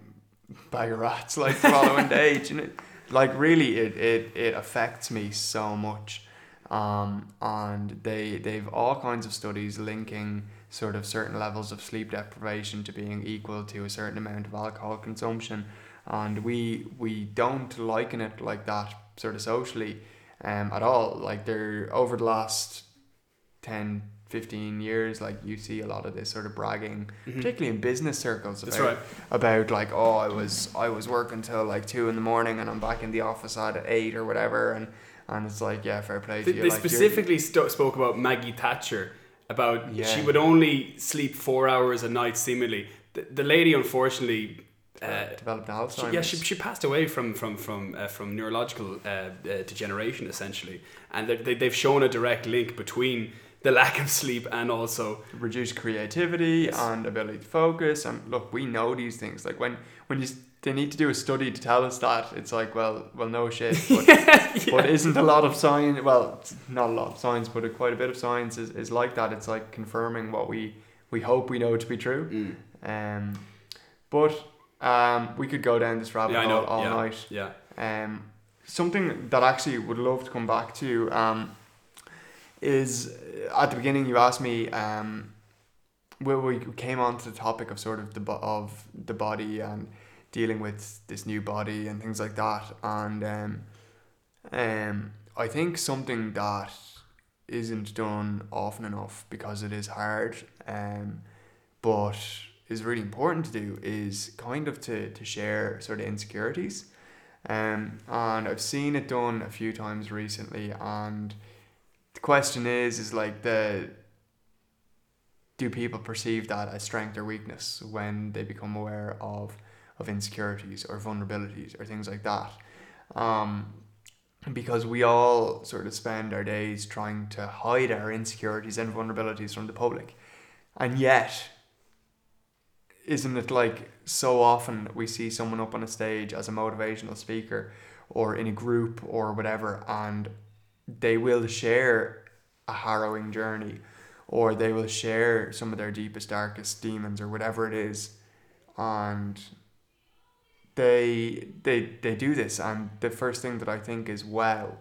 bag of rats. Like the following day, do you know? Like really, it, it it affects me so much um, and they they've all kinds of studies linking sort of certain levels of sleep deprivation to being equal to a certain amount of alcohol consumption, and we we don't liken it like that sort of socially, um, at all. Like they're over the last 10, 15 years, like you see a lot of this sort of bragging, particularly in business circles. That's about, right. About like, oh, I was I was working till like two in the morning, and I'm back in the office at eight or whatever, and and it's like, yeah, fair play to They, you. they like, specifically sto- spoke about Maggie Thatcher about Yeah. she would only sleep four hours a night seemingly. The, the lady unfortunately. Uh, developed she, Alzheimer's. yeah, she, she passed away from from from uh, from neurological uh, uh, degeneration essentially, and they, they they've shown a direct link between the lack of sleep and also reduced creativity and ability to focus. And look, we know these things. Like when when you they need to do a study to tell us that, it's like, well, well, no shit. But, but isn't a lot of science? Well, not a lot of science, but a, quite a bit of science is, is like that. It's like confirming what we we hope we know to be true. Mm. Um, but um, we could go down this rabbit yeah hole all yeah, night. yeah Um, something that actually would love to come back to um, is at the beginning you asked me um, where we came on to the topic of sort of the of the body and dealing with this new body and things like that. And um, um, I think something that isn't done often enough because it is hard um, but is really important to do is kind of to, to share sort of insecurities. Um, and I've seen it done a few times recently and the question is is like the do people perceive that as strength or weakness when they become aware of of insecurities or vulnerabilities or things like that? Um, because we all sort of spend our days trying to hide our insecurities and vulnerabilities from the public. And yet isn't it like so often we see someone up on a stage as a motivational speaker or in a group or whatever and they will share a harrowing journey or they will share some of their deepest darkest demons or whatever it is. And they they they do this and the first thing that I think is wow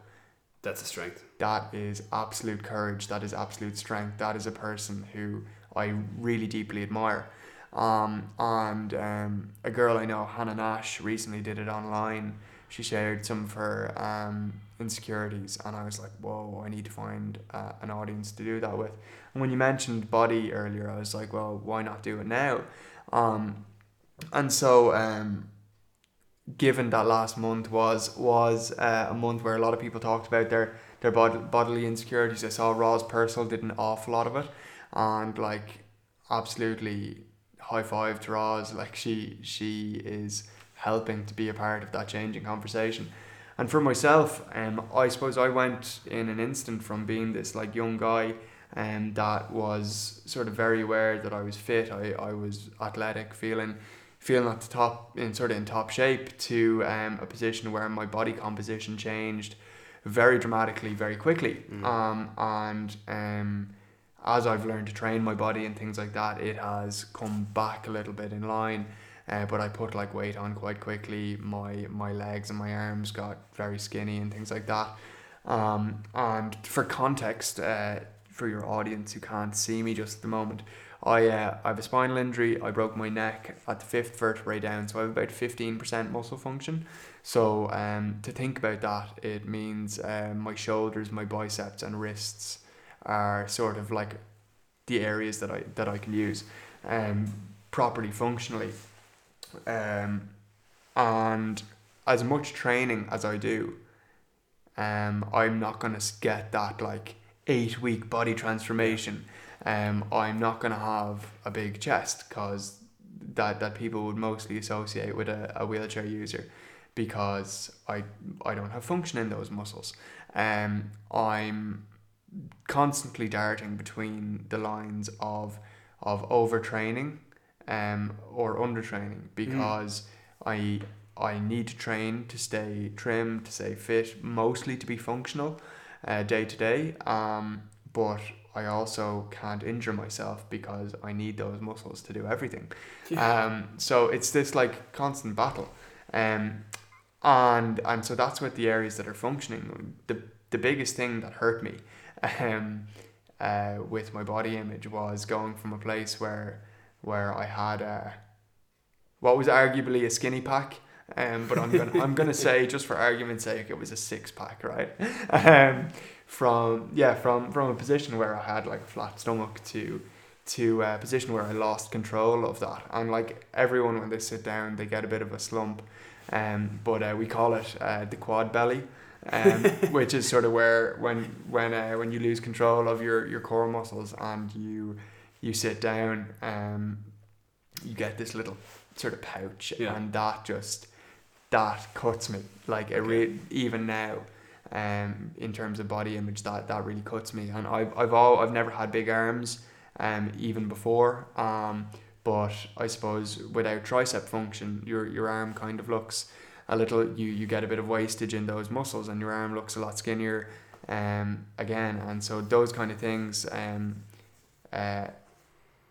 That's a strength. that is absolute courage that is absolute strength that is a person who I really deeply admire. Um, and um, a girl I know Hannah Nash recently did it online she shared some of her um, insecurities and I was like whoa I need to find uh, an audience to do that with and when you mentioned body earlier I was like well why not do it now um, and so um, given that last month was was uh, a month where a lot of people talked about their their bod- bodily insecurities. I saw Roz Purcell did an awful lot of it, and like absolutely high five to. Like she she is helping to be a part of that changing conversation. And for myself, um, I suppose I went in an instant from being this like young guy um, that was sort of very aware that I was fit, I, I was athletic, feeling feeling at the top in sort of in top shape to um, a position where my body composition changed very dramatically very quickly. Um, and um, as I've learned to train my body and things like that it has come back a little bit in line uh, but I put like weight on quite quickly my my legs and my arms got very skinny and things like that um, and for context uh, for your audience who can't see me just at the moment I, uh, I have a spinal injury. I broke my neck at the fifth vertebrae down, so I have about 15% muscle function. So um, to think about that, it means um, my shoulders, my biceps, and wrists are sort of like the areas that I that I can use um, properly functionally. Um, and as much training as I do, um, I'm not gonna get that like eight week body transformation. Um, I'm not gonna have a big chest because that that people would mostly associate with a, a wheelchair user because I I don't have function in those muscles. Um, I'm constantly darting between the lines of of overtraining um, or undertraining because I I need to train to stay trim, to stay fit, mostly to be functional uh, day to day. Um, but I also can't injure myself because I need those muscles to do everything. Um, so it's this like constant battle. Um, and and so that's what the areas that are functioning. The the biggest thing that hurt me um, uh, with my body image was going from a place where where I had a what was arguably a skinny pack. Um, but I'm gonna I'm gonna say just for argument's sake it was a six pack, right? Um, from yeah from from a position where I had like a flat stomach to to a position where I lost control of that, and like everyone when they sit down they get a bit of a slump, um, but uh, we call it uh, the quad belly. um, which is sort of where when when uh, when you lose control of your, your core muscles and you you sit down, um, you get this little sort of pouch, Yeah. and that just that cuts me like it re- even now. Um, in terms of body image, that that really cuts me, and I've I've all I've never had big arms, um, even before. Um, but I suppose without tricep function, your your arm kind of looks a little. You you get a bit of wastage in those muscles, and your arm looks a lot skinnier. Um, again, and so those kind of things. Um, uh,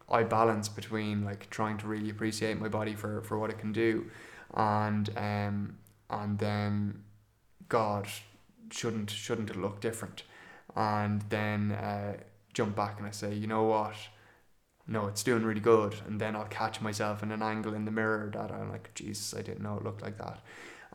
I balance between like trying to really appreciate my body for, for what it can do, and um, and then, God, shouldn't shouldn't it look different, and then uh, jump back and I say, you know what, no, it's doing really good, and then I'll catch myself in an angle in the mirror that I'm like, Jesus, I didn't know it looked like that,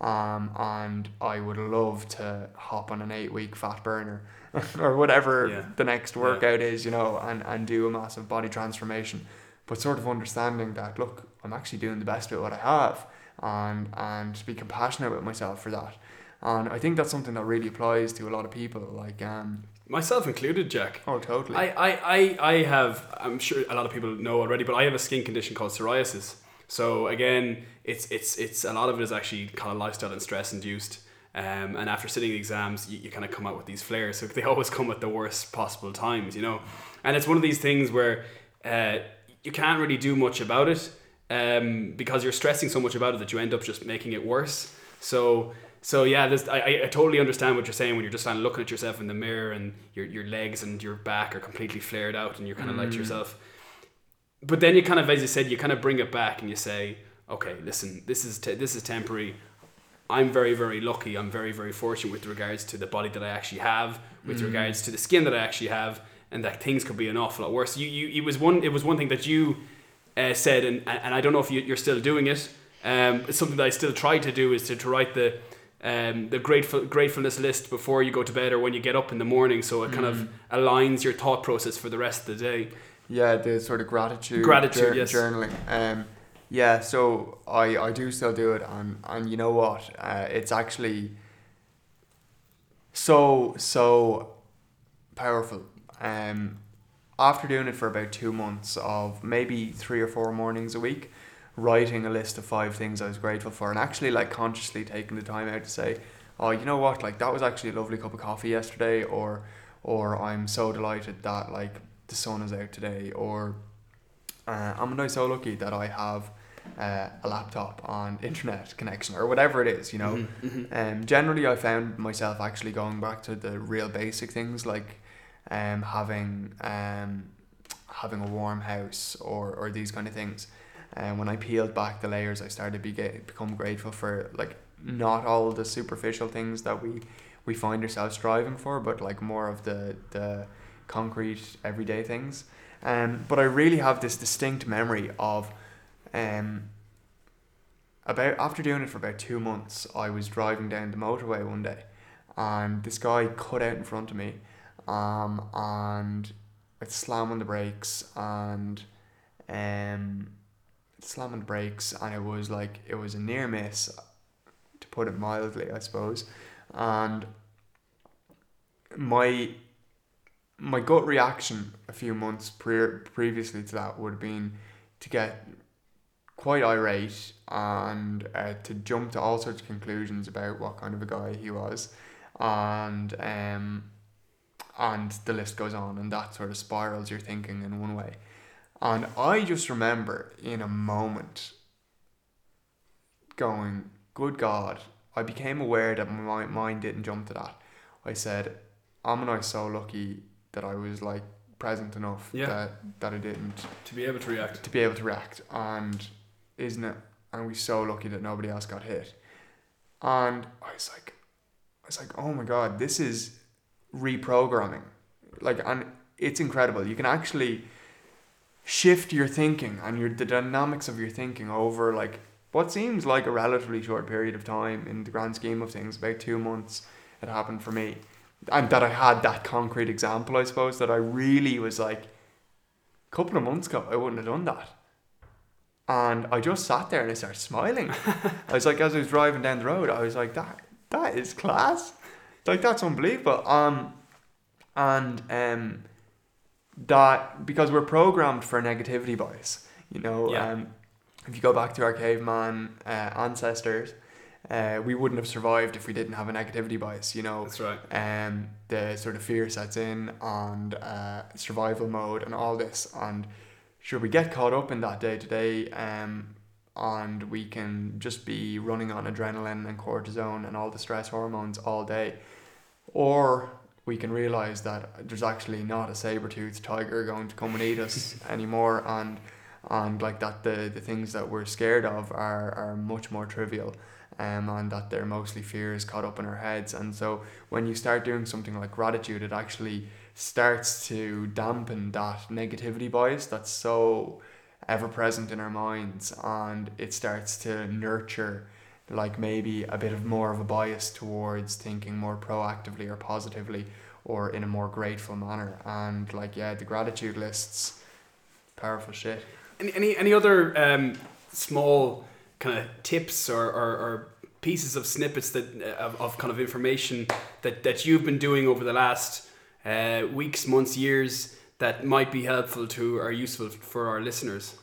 um, and I would love to hop on an eight week fat burner, or whatever Yeah. the next workout is, you know, and and do a massive body transformation, but sort of understanding that look, I'm actually doing the best with what I have, and and be compassionate with myself for that. And I think that's something that really applies to a lot of people. Like, um, Myself included, Jack. oh, totally. I, I, I, I have, I'm sure a lot of people know already, but I have a skin condition called psoriasis. So again, it's, it's, it's a lot of it is actually kind of lifestyle and stress induced. Um, and after sitting the exams, you, you kind of come out with these flares. So they always come at the worst possible times, you know? And it's one of these things where uh, you can't really do much about it. um, because you're stressing so much about it that you end up just making it worse. So so yeah, this, I, I- totally understand what you're saying when you're just kind of looking at yourself in the mirror and your your legs and your back are completely flared out and you're kind of like to yourself. But then you kind of, as you said, you kind of bring it back and you say, okay, listen, this is te- this is temporary. I'm very, very lucky. I'm very, very fortunate with regards to the body that I actually have, with regards to the skin that I actually have, and that things could be an awful lot worse. You, you, it was one, it was one thing that you uh, said, and, and I don't know if you, you're still doing it. Um, it's something that I still try to do is to, to write the um, the grateful gratefulness list before you go to bed or when you get up in the morning, so it kind of aligns your thought process for the rest of the day. Yeah, the sort of gratitude, Gratitude, yes. journaling. Um, yeah, so I, I do still do it, and and you know what? Uh, it's actually so so powerful. Um, after doing it for about two months of maybe three or four mornings a week, writing a list of five things I was grateful for, and actually like consciously taking the time out to say, oh, you know what? Like that was actually a lovely cup of coffee yesterday, or or I'm so delighted that like the sun is out today, or uh, I'm so lucky that I have uh, a laptop on internet connection or whatever it is, you know. Um, generally, I found myself actually going back to the real basic things like um, having um, having a warm house or, or these kind of things. And when I peeled back the layers, I started to be become grateful for like not all the superficial things that we we find ourselves striving for, but like more of the the concrete everyday things. Um, but I really have this distinct memory of um, about after doing it for about two months, I was driving down the motorway one day, and this guy cut out in front of me, um, and I slammed on the brakes and um, slamming the brakes, and it was like it was a near miss, to put it mildly, I suppose, and my my gut reaction a few months pre- previously to that would have been to get quite irate and uh, to jump to all sorts of conclusions about what kind of a guy he was. And um and the list goes on and that sort of spirals your thinking in one way. And I just remember in a moment going good god. I became aware that my mind didn't jump to that. I said am I so lucky that I was like present enough Yeah. that that I didn't To be able to react. to be able to react. And isn't it? And we're so lucky that nobody else got hit. And I was like I was like oh my god this is reprogramming. Like and it's incredible. You can actually shift your thinking and your the dynamics of your thinking over like what seems like a relatively short period of time in the grand scheme of things about two months it happened for me. And that I had that concrete example I suppose that I really was like a couple of months ago I wouldn't have done that and I just sat there and I started smiling I was like as I was driving down the road I was like that that is class like that's unbelievable um and um that because we're programmed for negativity bias you know Yeah. um if you go back to our caveman uh, ancestors uh, we wouldn't have survived if we didn't have a negativity bias you know That's right. um, the sort of fear sets in and uh, survival mode and all this and sure we get caught up in that day to day um and we can just be running on adrenaline and cortisone and all the stress hormones all day? Or we can realize that there's actually not a saber-toothed tiger going to come and eat us anymore and and like that the, the things that we're scared of are, are much more trivial um, and that they're mostly fears caught up in our heads. And so when you start doing something like gratitude it actually starts to dampen that negativity bias that's so ever present in our minds and it starts to nurture like maybe a bit of more of a bias towards thinking more proactively or positively or in a more grateful manner. And like yeah the gratitude lists powerful shit. Any any, any other um, small kind of tips or, or, or pieces of snippets that uh, of, of kind of information that, that you've been doing over the last uh, weeks, months, years that might be helpful to or useful for our listeners?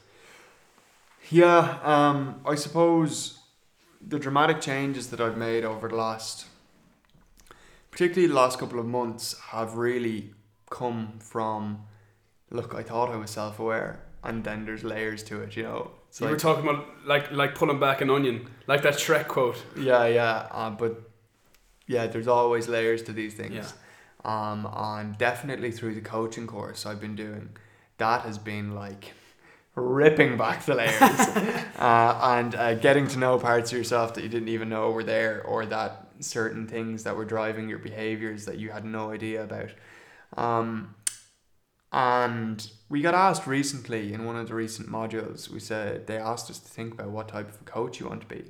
Yeah, um, I suppose the dramatic changes that I've made over the last, particularly the last couple of months, have really come from. Look, I thought I was self-aware, and then there's layers to it. You know, it's you like were talking about like like pulling back an onion, like that Shrek quote. yeah, yeah, uh, but yeah, there's always layers to these things. Yeah. Um, and definitely through the coaching course I've been doing, that has been like ripping back the layers uh, and uh, getting to know parts of yourself that you didn't even know were there, or that certain things that were driving your behaviors that you had no idea about. Um, and we got asked recently in one of the recent modules, we said they asked us to think about what type of a coach you want to be.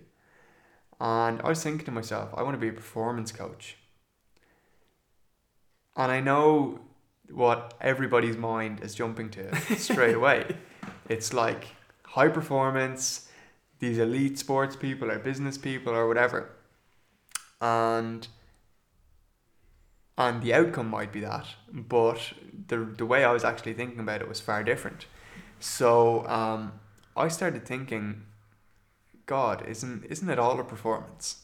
And I was thinking to myself, I want to be a performance coach. And I know what everybody's mind is jumping to straight away. It's like high performance, these elite sports people or business people or whatever. And and the outcome might be that, but the the way I was actually thinking about it was far different. So um, I started thinking, God, isn't isn't it all a performance?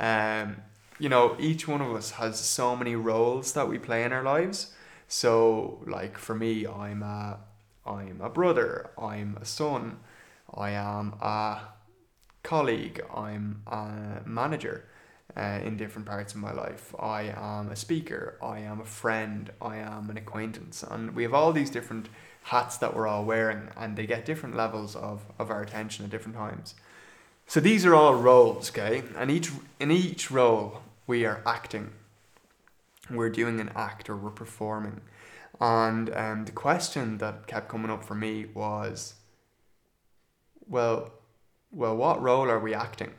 Um, you know, each one of us has so many roles that we play in our lives. So, like for me, I'm a, I'm a brother, I'm a son, I am a colleague, I'm a manager uh, in different parts of my life. I am a speaker, I am a friend, I am an acquaintance, and we have all these different hats that we're all wearing, and they get different levels of, of our attention at different times. So these are all roles, okay? And each in each role we are acting. We're doing an act or we're performing. And um, the question that kept coming up for me was, well, well, what role are we acting?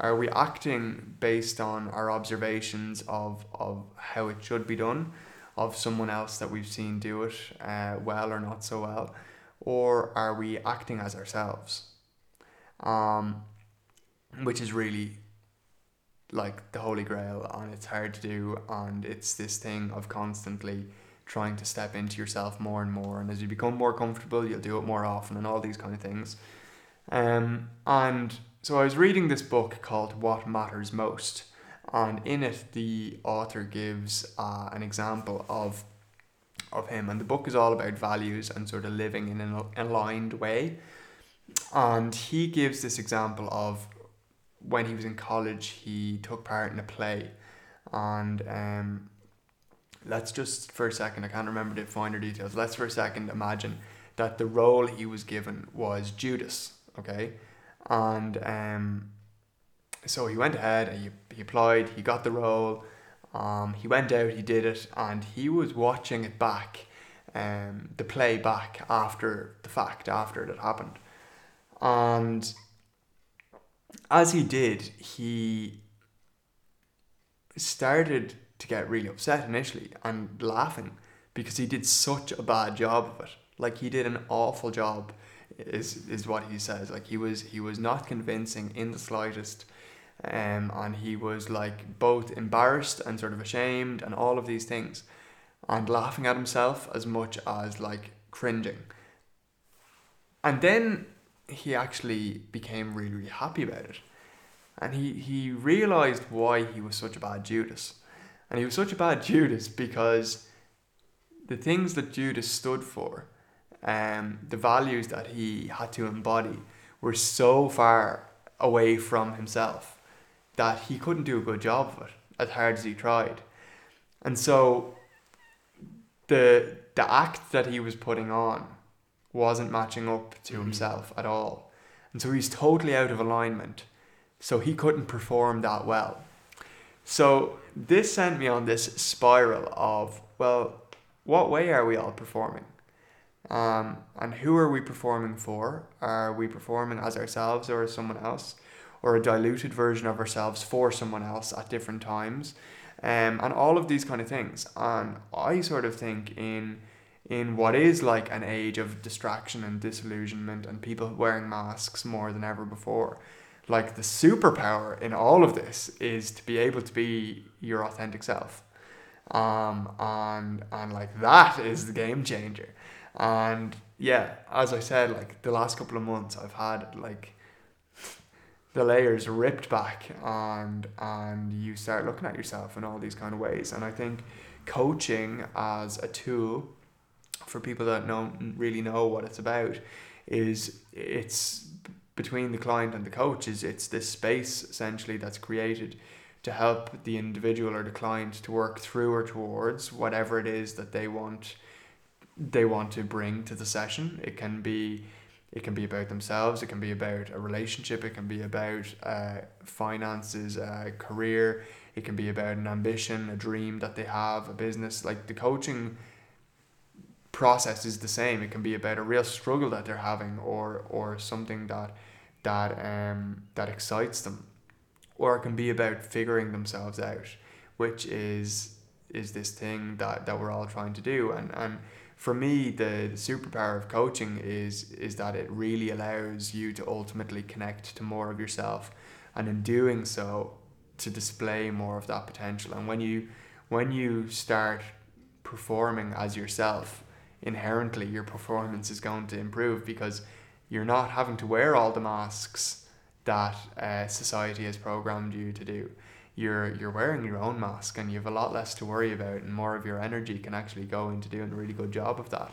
Are we acting based on our observations of, of how it should be done, of someone else that we've seen do it uh, well or not so well, or are we acting as ourselves? Um, which is really like the holy grail and it's hard to do and it's this thing of constantly trying to step into yourself more and more and as you become more comfortable you'll do it more often and all these kind of things. Um, and so i was reading this book called what matters most and in it the author gives uh, an example of of him and the book is all about values and sort of living in an aligned way. And he gives this example of when he was in college, he took part in a play, and um, let's just for a second, I can't remember the finer details. Let's for a second imagine that the role he was given was Judas, okay, and um, so he went ahead and he, he applied, he got the role, um, he went out, he did it, and he was watching it back, um, the play back after the fact, after it had happened, and as he did, he started to get really upset initially and laughing because he did such a bad job of it. Like he did an awful job is is what he says. Like he was he was not convincing in the slightest. Um, and he was like both embarrassed and sort of ashamed and all of these things and laughing at himself as much as like cringing. And then he actually became really, really happy about it. And he, he realized why he was such a bad Judas. And he was such a bad Judas because the things that Judas stood for, um, the values that he had to embody, were so far away from himself that he couldn't do a good job of it as hard as he tried. And so the the act that he was putting on wasn't matching up to himself at all. And so he's totally out of alignment. So he couldn't perform that well. So this sent me on this spiral of, well, what way are we all performing? Um, and who are we performing for? Are we performing as ourselves or as someone else? Or a diluted version of ourselves for someone else at different times? Um, and all of these kind of things. And I sort of think in in what is like an age of distraction and disillusionment and people wearing masks more than ever before. Like the superpower in all of this is to be able to be your authentic self. Um, and and like that is the game changer. And yeah, as I said, like the last couple of months I've had like the layers ripped back and and you start looking at yourself in all these kind of ways. And I think coaching as a tool for people that don't really know what it's about, is it's between the client and the coach. Is it's this space essentially that's created to help the individual or the client to work through or towards whatever it is that they want they want to bring to the session. It can be it can be about themselves. It can be about a relationship. It can be about uh, finances, uh, career. It can be about an ambition, a dream that they have, a business. Like the coaching process is the same. It can be about a real struggle that they're having, or or something that that um that excites them, or it can be about figuring themselves out, which is is this thing that, that we're all trying to do. And and for me, the, the superpower of coaching is is that it really allows you to ultimately connect to more of yourself, and in doing so, to display more of that potential. And when you when you start performing as yourself, inherently your performance is going to improve because you're not having to wear all the masks that uh, society has programmed you to do. You're you're wearing your own mask and you have a lot less to worry about and more of your energy can actually go into doing a really good job of that.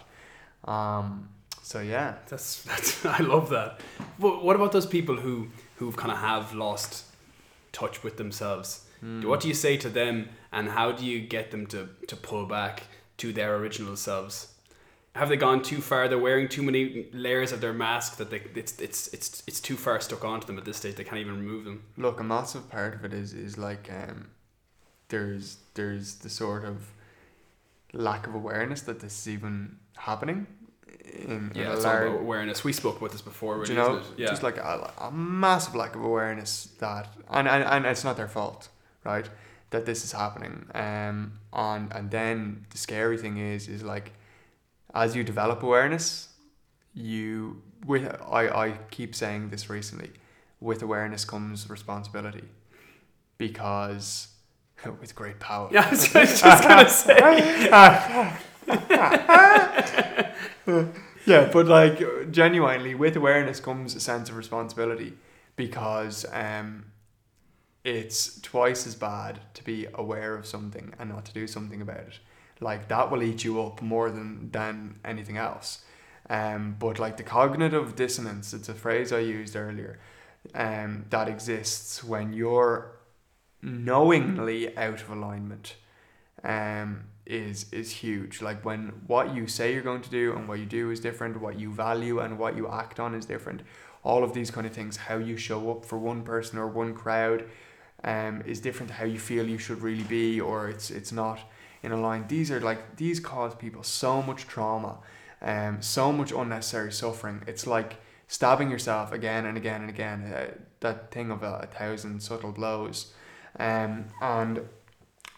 Um, so yeah, That's that's I love that. But what about those people who who kind of have lost touch with themselves? What do you say to them, and how do you get them to to pull back to their original selves? Have they gone too far? They're wearing too many layers of their mask that they it's it's it's it's too far stuck onto them at this stage. They can't even remove them. look, a massive part of it is is like um, there's there's the sort of lack of awareness that this is even happening. In, in Yeah, a it's all large, about awareness. We spoke about this before. Really, you know? Yeah. just like a, a massive lack of awareness that, and, and, and it's not their fault, right? That this is happening. Um, and and then the scary thing is, is like, as you develop awareness, you with I I keep saying this recently, with awareness comes responsibility, because with great power. yeah, I was just gonna say. Yeah, but like genuinely, with awareness comes a sense of responsibility because um, it's twice as bad to be aware of something and not to do something about it. Like that will eat you up more than than anything else. Um, but like the cognitive dissonance, it's a phrase I used earlier, um, that exists when you're knowingly out of alignment um, is is huge. Like when what you say you're going to do and what you do is different, what you value and what you act on is different. All of these kind of things, how you show up for one person or one crowd, um, is different to how you feel you should really be, or it's it's not in a line. These are like these cause people so much trauma, um, so much unnecessary suffering. It's like stabbing yourself again and again and again. Uh, that thing of a, a thousand subtle blows, um, and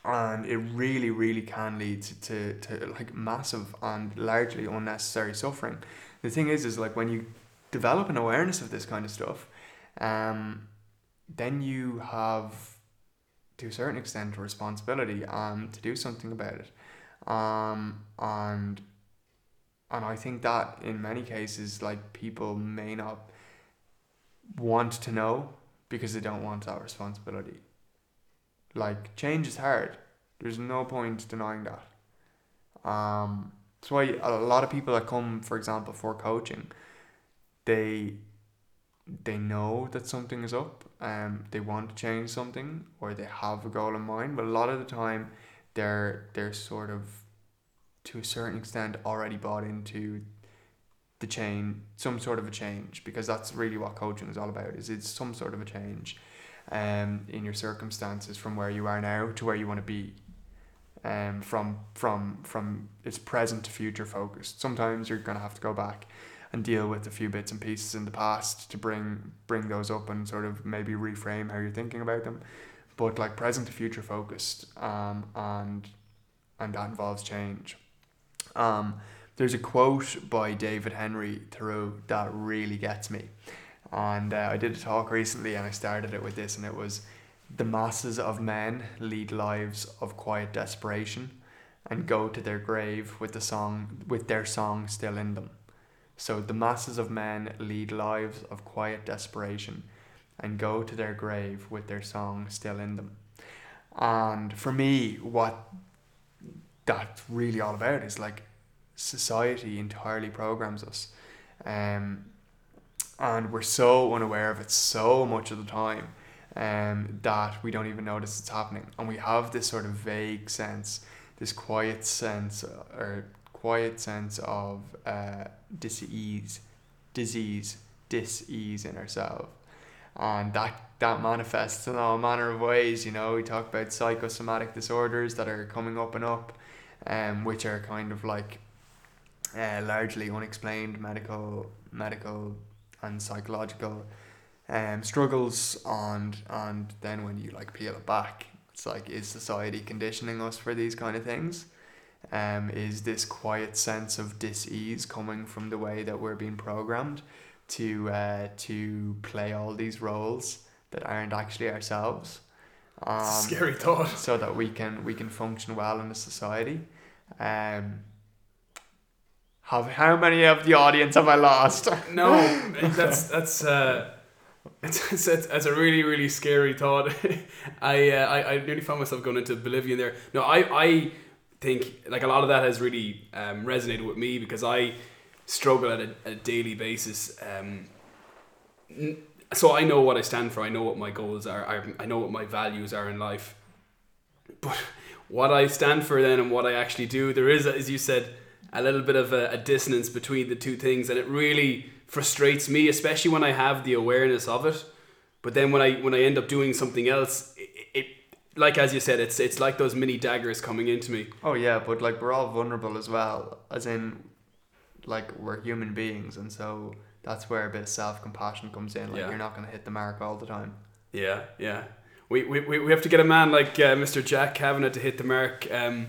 and it really really can lead to, to, to like massive and largely unnecessary suffering the thing is is like when you develop an awareness of this kind of stuff um then you have to a certain extent a responsibility um to do something about it um and and I think that in many cases like people may not want to know because they don't want that responsibility like change is hard. There's no point denying that. Um, that's why a lot of people that come, for example, for coaching, they they know that something is up. Um, they want to change something or they have a goal in mind. But a lot of the time, they're they're sort of to a certain extent already bought into the change, some sort of a change, because that's really what coaching is all about. Is it's some sort of a change um, in your circumstances from where you are now to where you want to be. Um, from from from it's present to future focused. Sometimes you're gonna have to go back and deal with a few bits and pieces in the past to bring bring those up and sort of maybe reframe how you're thinking about them. But like present to future focused, um, and and that involves change. Um, there's a quote by David Henry Thoreau that really gets me. And uh, I did a talk recently and I started it with this, and it was The masses of men lead lives of quiet desperation and go to their grave with the song with their song still in them. So the masses of men lead lives of quiet desperation and go to their grave with their song still in them. And for me, what that's really all about is like society entirely programs us. Um, and we're so unaware of it so much of the time um, that we don't even notice it's happening. And we have this sort of vague sense, this quiet sense, or quiet sense of uh, disease, disease, disease in ourselves. And that, that manifests in all manner of ways. You know, we talk about psychosomatic disorders that are coming up and up, um, which are kind of like uh, largely unexplained medical medical and psychological um, struggles and and then when you like peel it back it's like is society conditioning us for these kind of things um, is this quiet sense of dis-ease coming from the way that we're being programmed to uh, to play all these roles that aren't actually ourselves um, Scary thought. so that we can we can function well in a society um, have how many of the audience have I lost? No, that's that's uh, it's, it's, it's, a really really scary thought. I, uh, I I nearly found myself going into oblivion there. No, I I think like a lot of that has really um, resonated with me because I struggle at a, a daily basis. Um, so I know what I stand for. I know what my goals are. I, I know what my values are in life. But what I stand for then and what I actually do, there is, as you said, a little bit of a, a dissonance between the two things, and it really frustrates me, especially when I have the awareness of it. But then when I when I end up doing something else, it, it like as you said, it's it's like those mini daggers coming into me. Oh yeah, but like we're all vulnerable as well, as in, like we're human beings, and so that's where a bit of self compassion comes in. Like Yeah. you're not gonna hit the mark all the time. Yeah, yeah. We, we, we have to get a man like uh, Mr. Jack Kavanagh to hit the mark. Um,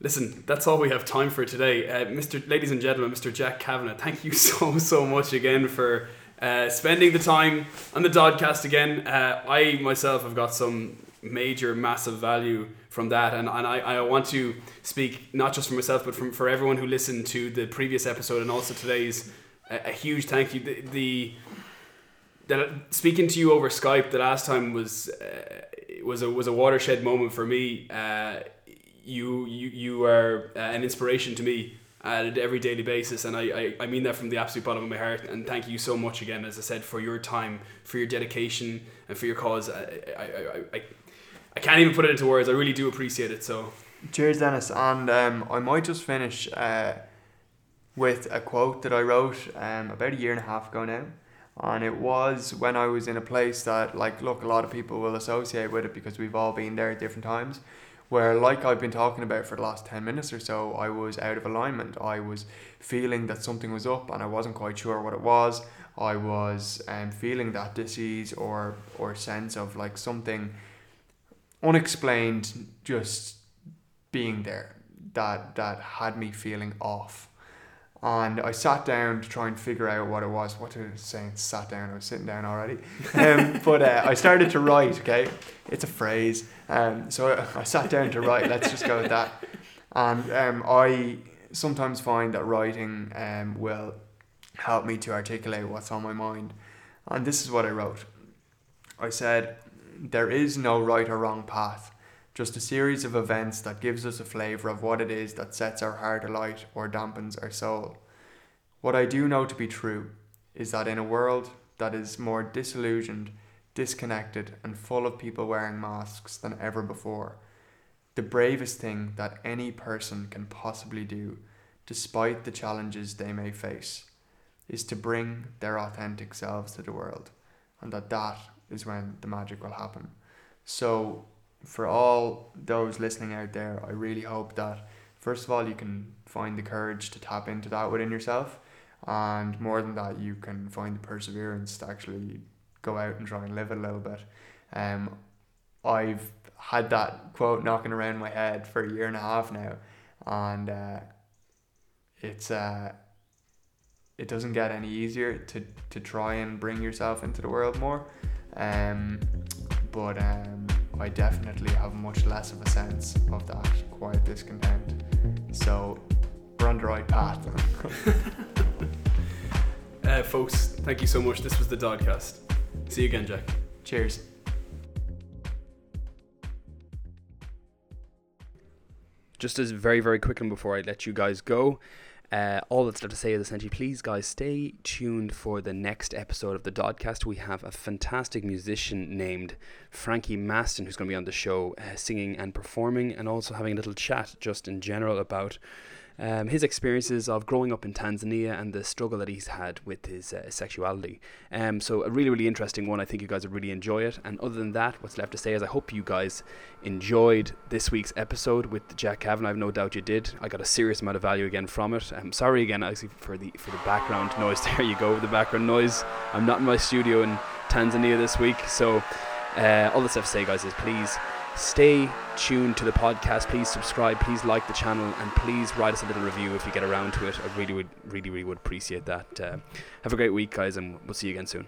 listen, that's all we have time for today. Uh, Mr. Ladies and gentlemen, Mr. Jack Kavanagh, thank you so, so much again for uh, spending the time on the Dodcast again. Uh, I myself have got some major, massive value from that, and, and I, I want to speak not just for myself, but from, for everyone who listened to the previous episode and also today's. A, a huge thank you. The, the that speaking to you over Skype the last time was uh, was a was a watershed moment for me. Uh, you you you are uh, an inspiration to me at every daily basis, and I, I, I mean that from the absolute bottom of my heart. And thank you so much again, as I said, for your time, for your dedication, and for your cause. I I, I, I, I can't even put it into words. I really do appreciate it. So Cheers, Dennis. And um, I might just finish uh, with a quote that I wrote um, about a year and a half ago now. And it was when I was in a place that, like, look, a lot of people will associate with it because we've all been there at different times. Where, like I've been talking about for the last 10 minutes or so, I was out of alignment. I was feeling that something was up and I wasn't quite sure what it was. I was um, feeling that disease or, or sense of like something unexplained just being there that that had me feeling off. And I sat down to try and figure out what it was. What did I say? Sat down. I was sitting down already. Um, but uh, I started to write. Okay, it's a phrase. Um, so I, I sat down to write. Let's just go with that. And um, I sometimes find that writing um, will help me to articulate what's on my mind. And this is what I wrote. I said, "There is no right or wrong path." just a series of events that gives us a flavour of what it is that sets our heart alight or dampens our soul. What I do know to be true is that in a world that is more disillusioned, disconnected, and full of people wearing masks than ever before, the bravest thing that any person can possibly do, despite the challenges they may face, is to bring their authentic selves to the world, and that that is when the magic will happen. So, for all those listening out there, I really hope that first of all you can find the courage to tap into that within yourself, and more than that, you can find the perseverance to actually go out and try and live it a little bit. Um, I've had that quote knocking around my head for a year and a half now, and uh, it's uh, it doesn't get any easier to to try and bring yourself into the world more. Um, but um, I definitely have much less of a sense of that quiet discontent. So we're on the right path. uh, folks, thank you so much. This was the Dodcast. See you again, Jack. Cheers. just as very, very quickly before I let you guys go, uh, all that's left to say is essentially, please, guys, stay tuned for the next episode of the Dodcast. We have a fantastic musician named Frankie Maston who's going to be on the show, uh, singing and performing, and also having a little chat just in general about um, his experiences of growing up in Tanzania and the struggle that he's had with his uh, sexuality. Um, so a really, really interesting one. I think you guys would really enjoy it. And other than that, what's left to say is I hope you guys enjoyed this week's episode with Jack Kavanagh. I've no doubt you did. I got a serious amount of value again from it. I'm sorry again, actually, for the for the background noise. There you go, the background noise. I'm not in my studio in Tanzania this week, so uh, all that's left to say, guys, is please stay tuned to the podcast. Please subscribe. Please like the channel, and please write us a little review if you get around to it. I really would, really, really would appreciate that. Uh, have a great week, guys, and we'll see you again soon.